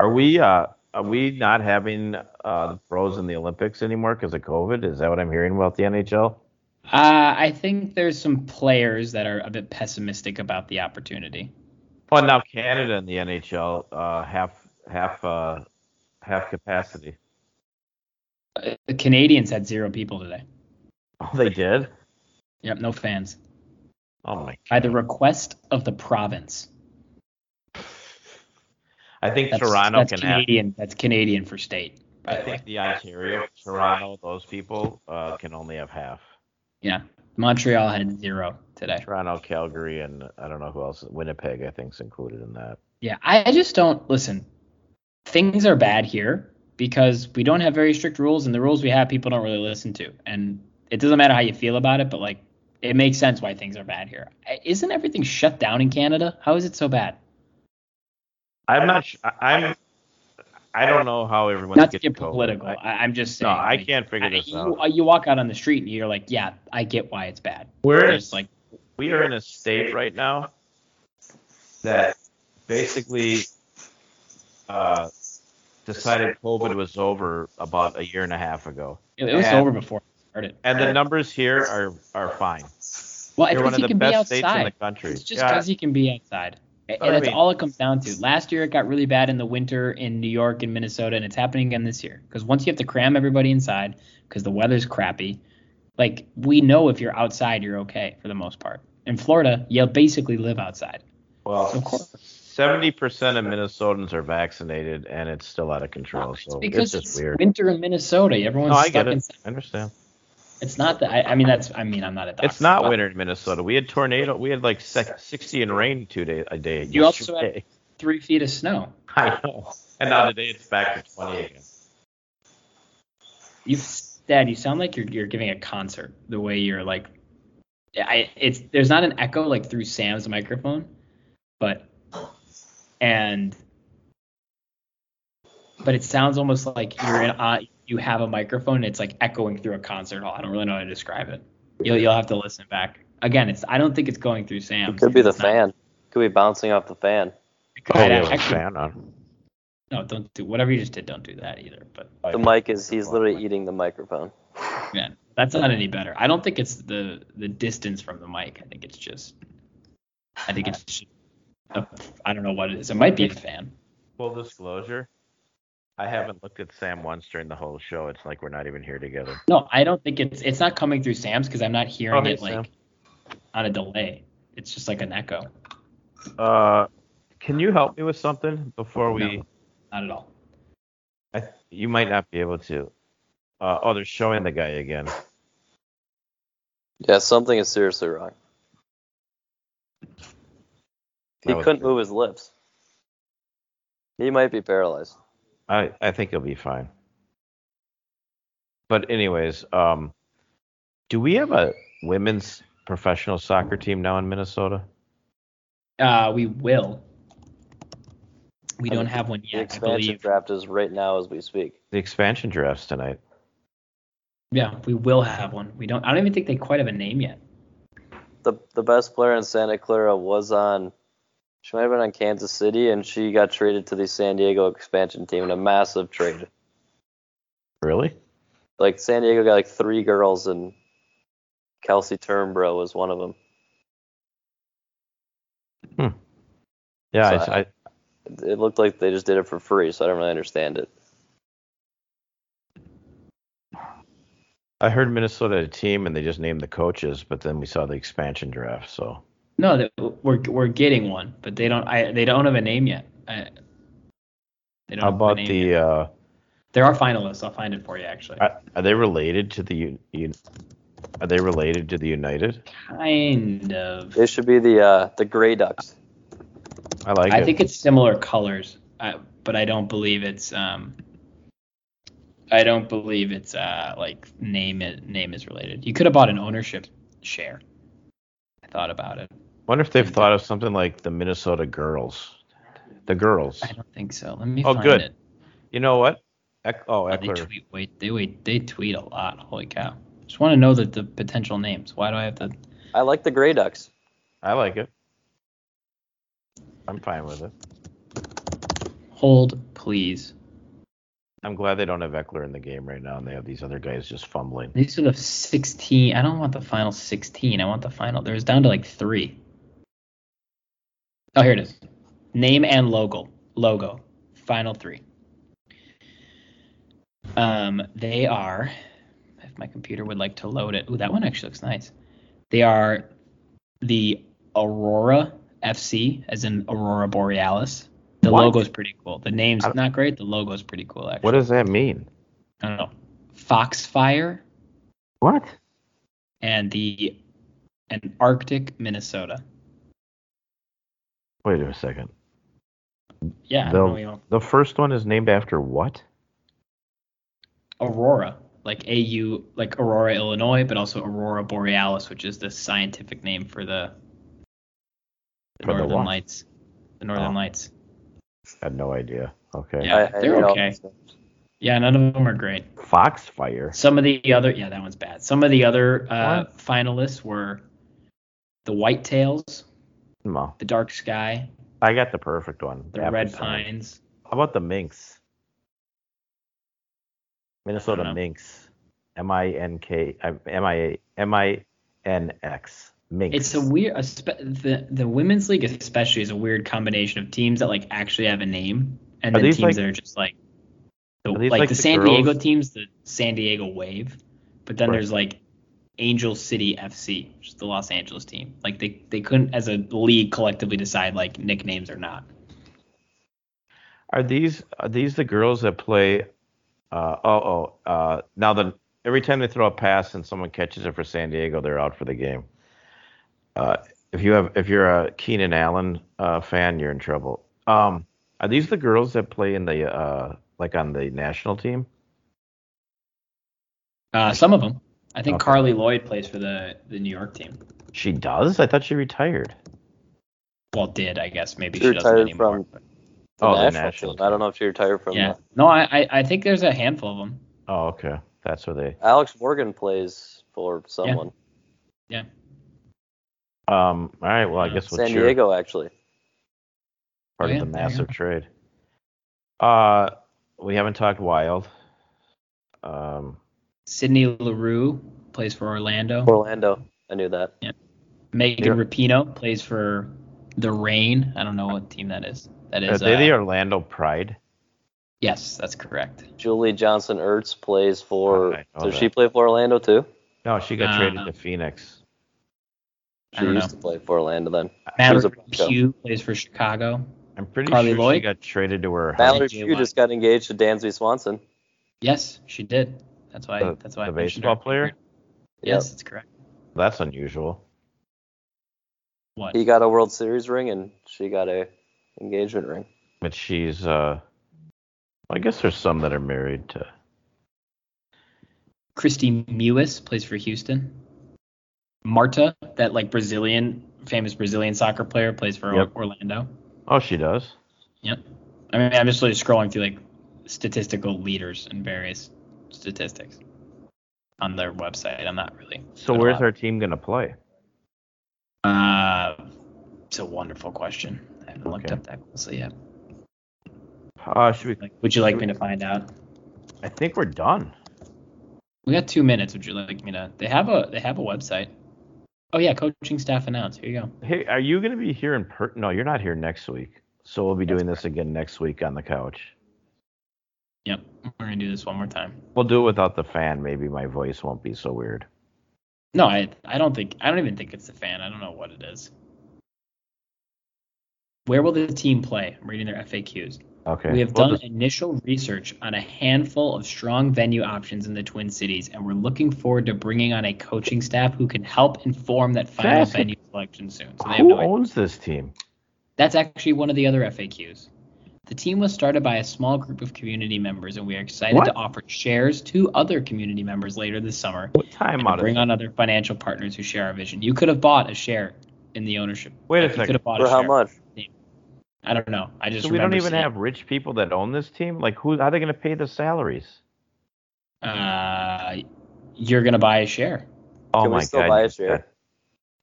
Are we? Uh, are we not having uh, the pros in the Olympics anymore because of COVID? Is that what I'm hearing about the NHL? Uh, I think there's some players that are a bit pessimistic about the opportunity. Well, now Canada and the NHL uh, half half uh, half capacity. Uh, The Canadians had zero people today. Oh, they did. Yep, no fans. Oh my! By the request of the province. I think That's, Toronto that's can have. Canadian. That's Canadian for state. I the way. think the Ontario, Toronto, those people uh, can only have half. Yeah, Montreal had zero today. Toronto, Calgary, and I don't know who else. Winnipeg, I think, is included in that. Yeah, I I just don't listen. Things are bad here because we don't have very strict rules, and the rules we have people don't really listen to. And it doesn't matter how you feel about it, but like it makes sense why things are bad here. Isn't everything shut down in Canada? How is it so bad? I'm not. sh- I- I'm. I don't know how everyone. Not to get political. I- I, I'm just saying. no. I like, can't figure I- this you, out. you walk out on the street and you're like, yeah, I get why it's bad. We're There's like, we are in a state right now that basically uh, decided COVID was over about a year and a half ago, it, it was and- over before it started. and the numbers here are are fine. Well, You're because one of the can be best states in outside. the country. It's just Yeah. because he can be outside. And But I that's mean- all it comes down to. Last year it got really bad in the winter in New York and Minnesota, and it's happening again this year. Because once you have to cram everybody inside because the weather's crappy, like we know if you're outside, you're okay for the most part. In Florida, you basically live outside. Well, Of course. seventy percent of Minnesotans are vaccinated, and it's still out of control. It's So because it's just weird. winter in Minnesota. Everyone's No, I get it. inside. I understand. It's not that. I, I mean, that's. I mean, I'm not a doctor. It's not winter in Minnesota. We had tornado. We had like sixty and rain two day a day. You also had- Three feet of snow. [LAUGHS] I know. And now today it's back to twenty again. You, Dad, you sound like you're you're giving a concert. The way you're like, I it's there's not an echo like through Sam's microphone, but and but it sounds almost like you're in uh, you have a microphone and it's like echoing through a concert hall. I don't really know how to describe it. You'll you'll have to listen back. Again, it's I don't think it's going through Sam. It could be the It's not- fan. Could be bouncing off the fan. it could- Oh, I'd yeah, actually- fan on. no, don't do whatever you just did. Don't do that either. But The mic is he's literally eating the microphone. [SIGHS] Yeah, that's not any better. I don't think it's the the distance from the mic. I think it's just, I think it's just, a, I don't know what it is. It might be a fan. Full disclosure, I haven't looked at Sam once during the whole show. It's like we're not even here together. No, I don't think it's it's not coming through Sam's because I'm not hearing Oh, hey, it like Sam. on a delay. It's just like an echo. Uh, can you help me with something before we? No. Not at all. I, you might not be able to. Uh, oh, they're showing the guy again. Yeah, something is seriously wrong. He That was couldn't great. move his lips. He might be paralyzed. I I think he'll be fine. But anyways, um, do we have a women's professional soccer team now in Minnesota? Uh, we will. We And don't have one The yet, I expansion believe. draft is right now as we speak. The expansion drafts tonight. Yeah, we will have one. We don't. I don't even think they quite have a name yet. The the best player in Santa Clara was on she might have been on Kansas City and she got traded to the San Diego expansion team in a massive trade. Really? Like San Diego got like three girls and Kelsey Turnbro was one of them. Hmm. Yeah, So I, I, It looked like they just did it for free, so I don't really understand it. I heard Minnesota had a team and they just named the coaches, but then we saw the expansion draft. So No, we're we're getting one, but they don't. I they don't have a name yet. I, they don't how have a about name the? yet. Uh, There are finalists. I'll find it for you actually. are, are they related to the? Un- Un- Are they related to the United? kind of. They should be the uh, the Gray Ducks. I like it. I it. think it's similar colors, I, but I don't believe it's um. I don't believe it's uh like name it name is related. You could have bought an ownership share. I thought about it. Wonder if they've thought of something like the Minnesota Girls. The girls. I don't think so. Let me Oh, find good. it. You know what? Eck- oh, Oh, they tweet. Wait, they wait. They tweet a lot. Holy cow! Just want to know that the potential names. Why do I have to? I like the Gray Ducks. I like it. I'm fine with it. Hold, please. I'm glad they don't have Ekeler in the game right now, and they have these other guys just fumbling. These are the 16. I don't want the final 16. I want the final. There's down to like three. Oh, here it is. Name and logo. Logo. Final three. Um, they are. If my computer would like to load it. Ooh, that one actually looks nice. They are the Aurora FC, as in Aurora Borealis. The What? logo's pretty cool. The name's don't- great. The logo's pretty cool, actually. What does that mean? I don't know. Foxfire What? and the and Arctic, Minnesota. Wait a second. Yeah, I The- The first one is named after what? Aurora, like AU, like Aurora, Illinois, but also Aurora Borealis, which is the scientific name for the, the For Northern what? Lights. The Northern Oh. Lights. I had no idea. Okay. Yeah, I- I they're hate okay. these. Yeah, none of them are great. Foxfire. Some of the other, yeah, that one's bad. Some of the other uh, finalists were the Whitetails, No, the Dark Sky, I got the perfect one. the Red some. Pines. How about the Minx? Minnesota I. Minx. M I N K M I M I N X. Minx. It's a weird, the the women's league especially is a weird combination of teams that like actually have a name and Are then teams like- that are just like, the, like, like the, the San girls- Diego teams, the San Diego Wave, but then Right. there's like Angel City FC, which is the Los Angeles team. Like they they couldn't as a league collectively decide like nicknames or not. Are these are these the girls that play? Uh, oh, oh. Uh, now the every time they throw a pass and someone catches it for San Diego, they're out for the game. Uh, if you have if you're a Keenan Allen uh, fan, you're in trouble. Um, are these the girls that play in the uh, like on the national team? Uh, some of them. I think Okay. Carli Lloyd plays for the the New York team. She does. I thought she retired. Well, did I guess maybe She she doesn't retired anymore. from- but- The Oh, the national, national team. I don't know if she retired from. yeah. No, I I- I think there's a handful of them. Oh, okay. That's where they. Alex Morgan plays for someone. Um. All right. Well, I Uh, guess we'll San cheer. Diego, actually. part Oh, yeah, of the there you massive trade. Uh, we haven't talked wild. Um, Sydney Leroux plays for Orlando. Orlando. I knew that. Megan Yeah. Rapinoe plays for the Reign. I don't know what team that is. That is. are they uh, the Orlando Pride? yes, that's correct. Julie Johnson Ertz plays for. I Does that. she play for Orlando too? No, she got Uh, traded to Phoenix. I She don't used know. to play for Orlando then. She Mallory was a Bronco. Pugh plays for Chicago. I'm pretty Carly sure she got traded to her. Mallory J. Pugh Watt. just got engaged to Dansby Swanson. Yes, she did. That's why. The- that's why the I mentioned baseball her. player? Yes, that's correct. That's unusual. What? He got a World Series ring and she got a engagement ring. But she's. uh I guess there's some that are married to. Kristie Mewis plays for Houston. Marta, that like Brazilian, famous Brazilian soccer player, plays for Yep. Orlando. Oh, she does. Yep. I mean, I'm just like scrolling through like statistical leaders and various statistics on their website. I'm not really. So where's our team gonna play? Uh, it's a wonderful question. I haven't looked up that closely yet. Uh, should we? Like, would you like me to find out? I think we're done. We got two minutes. Would you like me to? They have a they have a website. Oh yeah, coaching staff announced. Here you go. Hey, are you gonna be here in per? No, you're not here next week. So we'll be doing this again next week on the couch. Yep, we're gonna do this one more time. We'll do it without the fan. Maybe my voice won't be so weird. No, I I don't think I don't even think it's the fan. I don't know what it is. Where will the team play? I'm reading their FAQs. Okay. We have We'll done just- initial research on a handful of strong venue options in the Twin Cities, and we're looking forward to bringing on a coaching staff who can help inform that final That's- venue selection soon. So they have who no owns this team? That's actually one of the other FAQs. The team was started by a small group of community members, and we are excited What? to offer shares to other community members later this summer What time and out bring on other financial partners who share our vision. You could have bought a share in the ownership. Wait a You could second. have bought For a how share. much? I don't know. I just So we don't even seeing- have rich people that own this team. Like who? How are they going to pay the salaries? Uh, you're gonna buy a share. Oh Can my we still god! buy a share?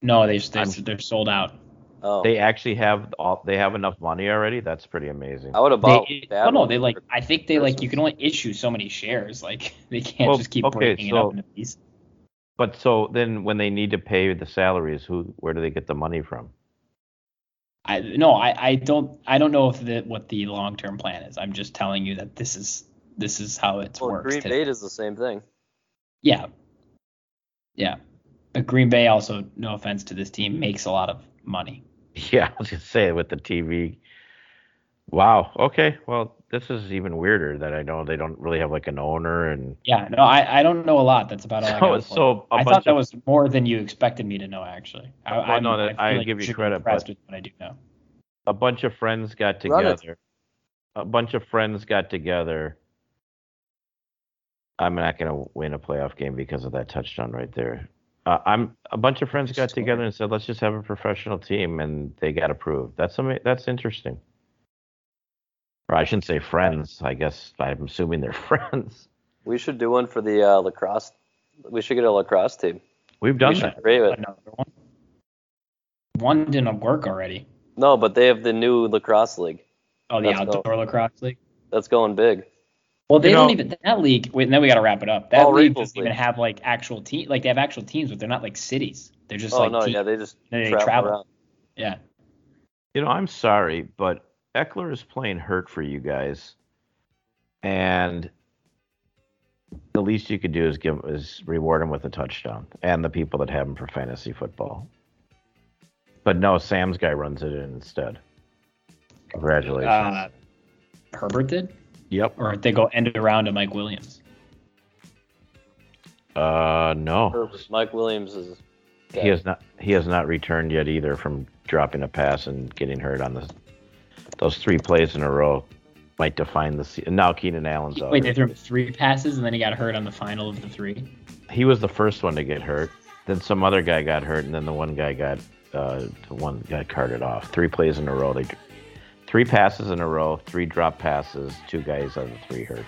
No, they they I'm- they're sold out. Oh, They actually have all. They have enough money already. That's pretty amazing. I would have bought. They, that oh no, they like. I think they like. You can only issue so many shares. Like [LAUGHS] they can't Well, just keep okay, breaking it up into pieces. But so then, when they need to pay the salaries, who? Where do they get the money from? I no, I, I don't I don't know if the what the long term plan is. I'm just telling you that this is this is how it's Well, works. Green today. Bay does the same thing. Yeah, yeah. But Green Bay also, no offense to this team, makes a lot of money. [LAUGHS] Yeah, I was gonna say with the TV. Wow. Okay. Well, this is even weirder that I know they don't really have like an owner and. Yeah, no, I, I don't know a lot. That's about all I [LAUGHS] So, got. so you. a I bunch thought that of was more than you expected me to know. Actually, I, Well, I'm- no, that- feel I like give you should credit, impressed but- with what I do know. a bunch of friends got together. A bunch of friends got together. I'm not going to win a playoff game because of that touchdown right there. Uh, I'm a bunch of friends got together and said, "Let's just have a professional team," and they got approved. That's ama- that's interesting. Or I shouldn't say friends. I guess I'm assuming they're [LAUGHS] friends. We should do one for the uh, lacrosse. We should get a lacrosse team. We've done we that. should create it. Another one. One didn't work already. No, but they have the new lacrosse league. Oh, the Let's go. outdoor lacrosse league. That's going big. Well, they You don't know- even that league. Wait, then we got to wrap it up. That league Raples doesn't even have like actual team. Like they have actual teams, but they're not like cities. They're just oh like no, teams. yeah, they just They travel, travel. yeah. You know, I'm sorry, but Ekeler is playing hurt for you guys, and the least you could do is give is reward him with a touchdown, and the people that have him for fantasy football. But no, Sam's guy runs it in instead. Congratulations. Uh, Herbert did, yep. or they go end around to Mike Williams. Uh, no. Herbert- Mike Williams is. He has not. He has not returned yet either from dropping a pass and getting hurt on the. Those three plays in a row might define the. season. Now Keenan Allen's out. Wait, they threw him three passes and then he got hurt on the final of the three. he was the first one to get hurt. Then some other guy got hurt, and then the one guy got uh, the one got carted off. Three plays in a row. They three passes in a row, three drop passes, two guys out of the three hurt.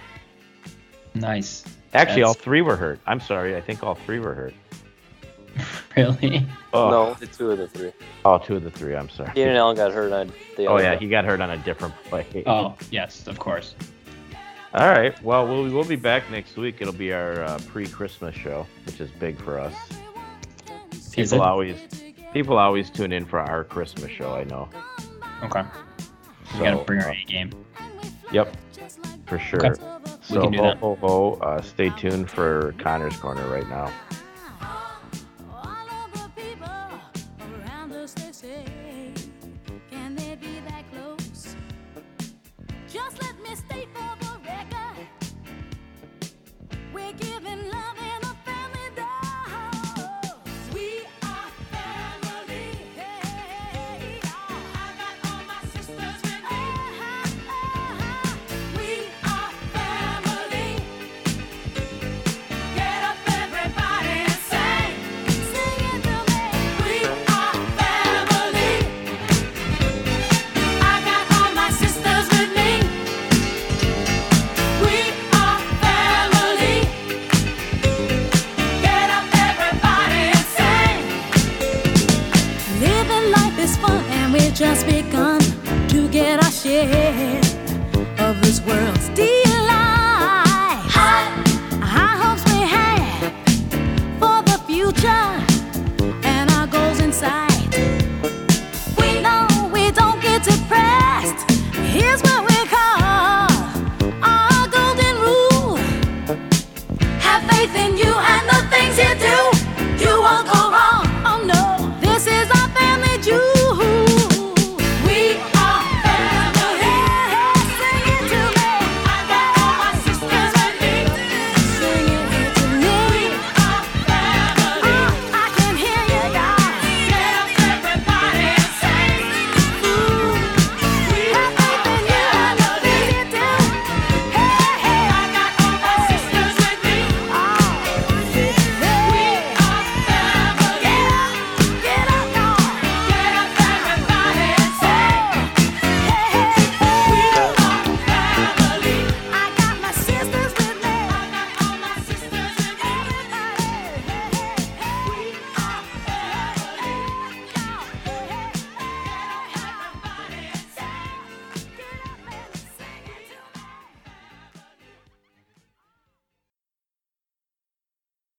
Nice. Actually, all three were hurt. I'm sorry. I think all three were hurt. [LAUGHS] Really? Oh, No, only two of the three. oh, two of the three. I'm sorry. Keenan Allen got hurt on the Oh other yeah, one. he got hurt on a different play. Oh, yes, of course. All right. Well, we'll we'll be back next week. It'll be our uh, pre-Christmas show, which is big for us. People always people always tune in for our Christmas show. I know. Okay. We So, gotta bring our uh, A game. Yep, for sure. Okay. We So can do ho that. ho ho! Uh, stay tuned for Connor's corner right now.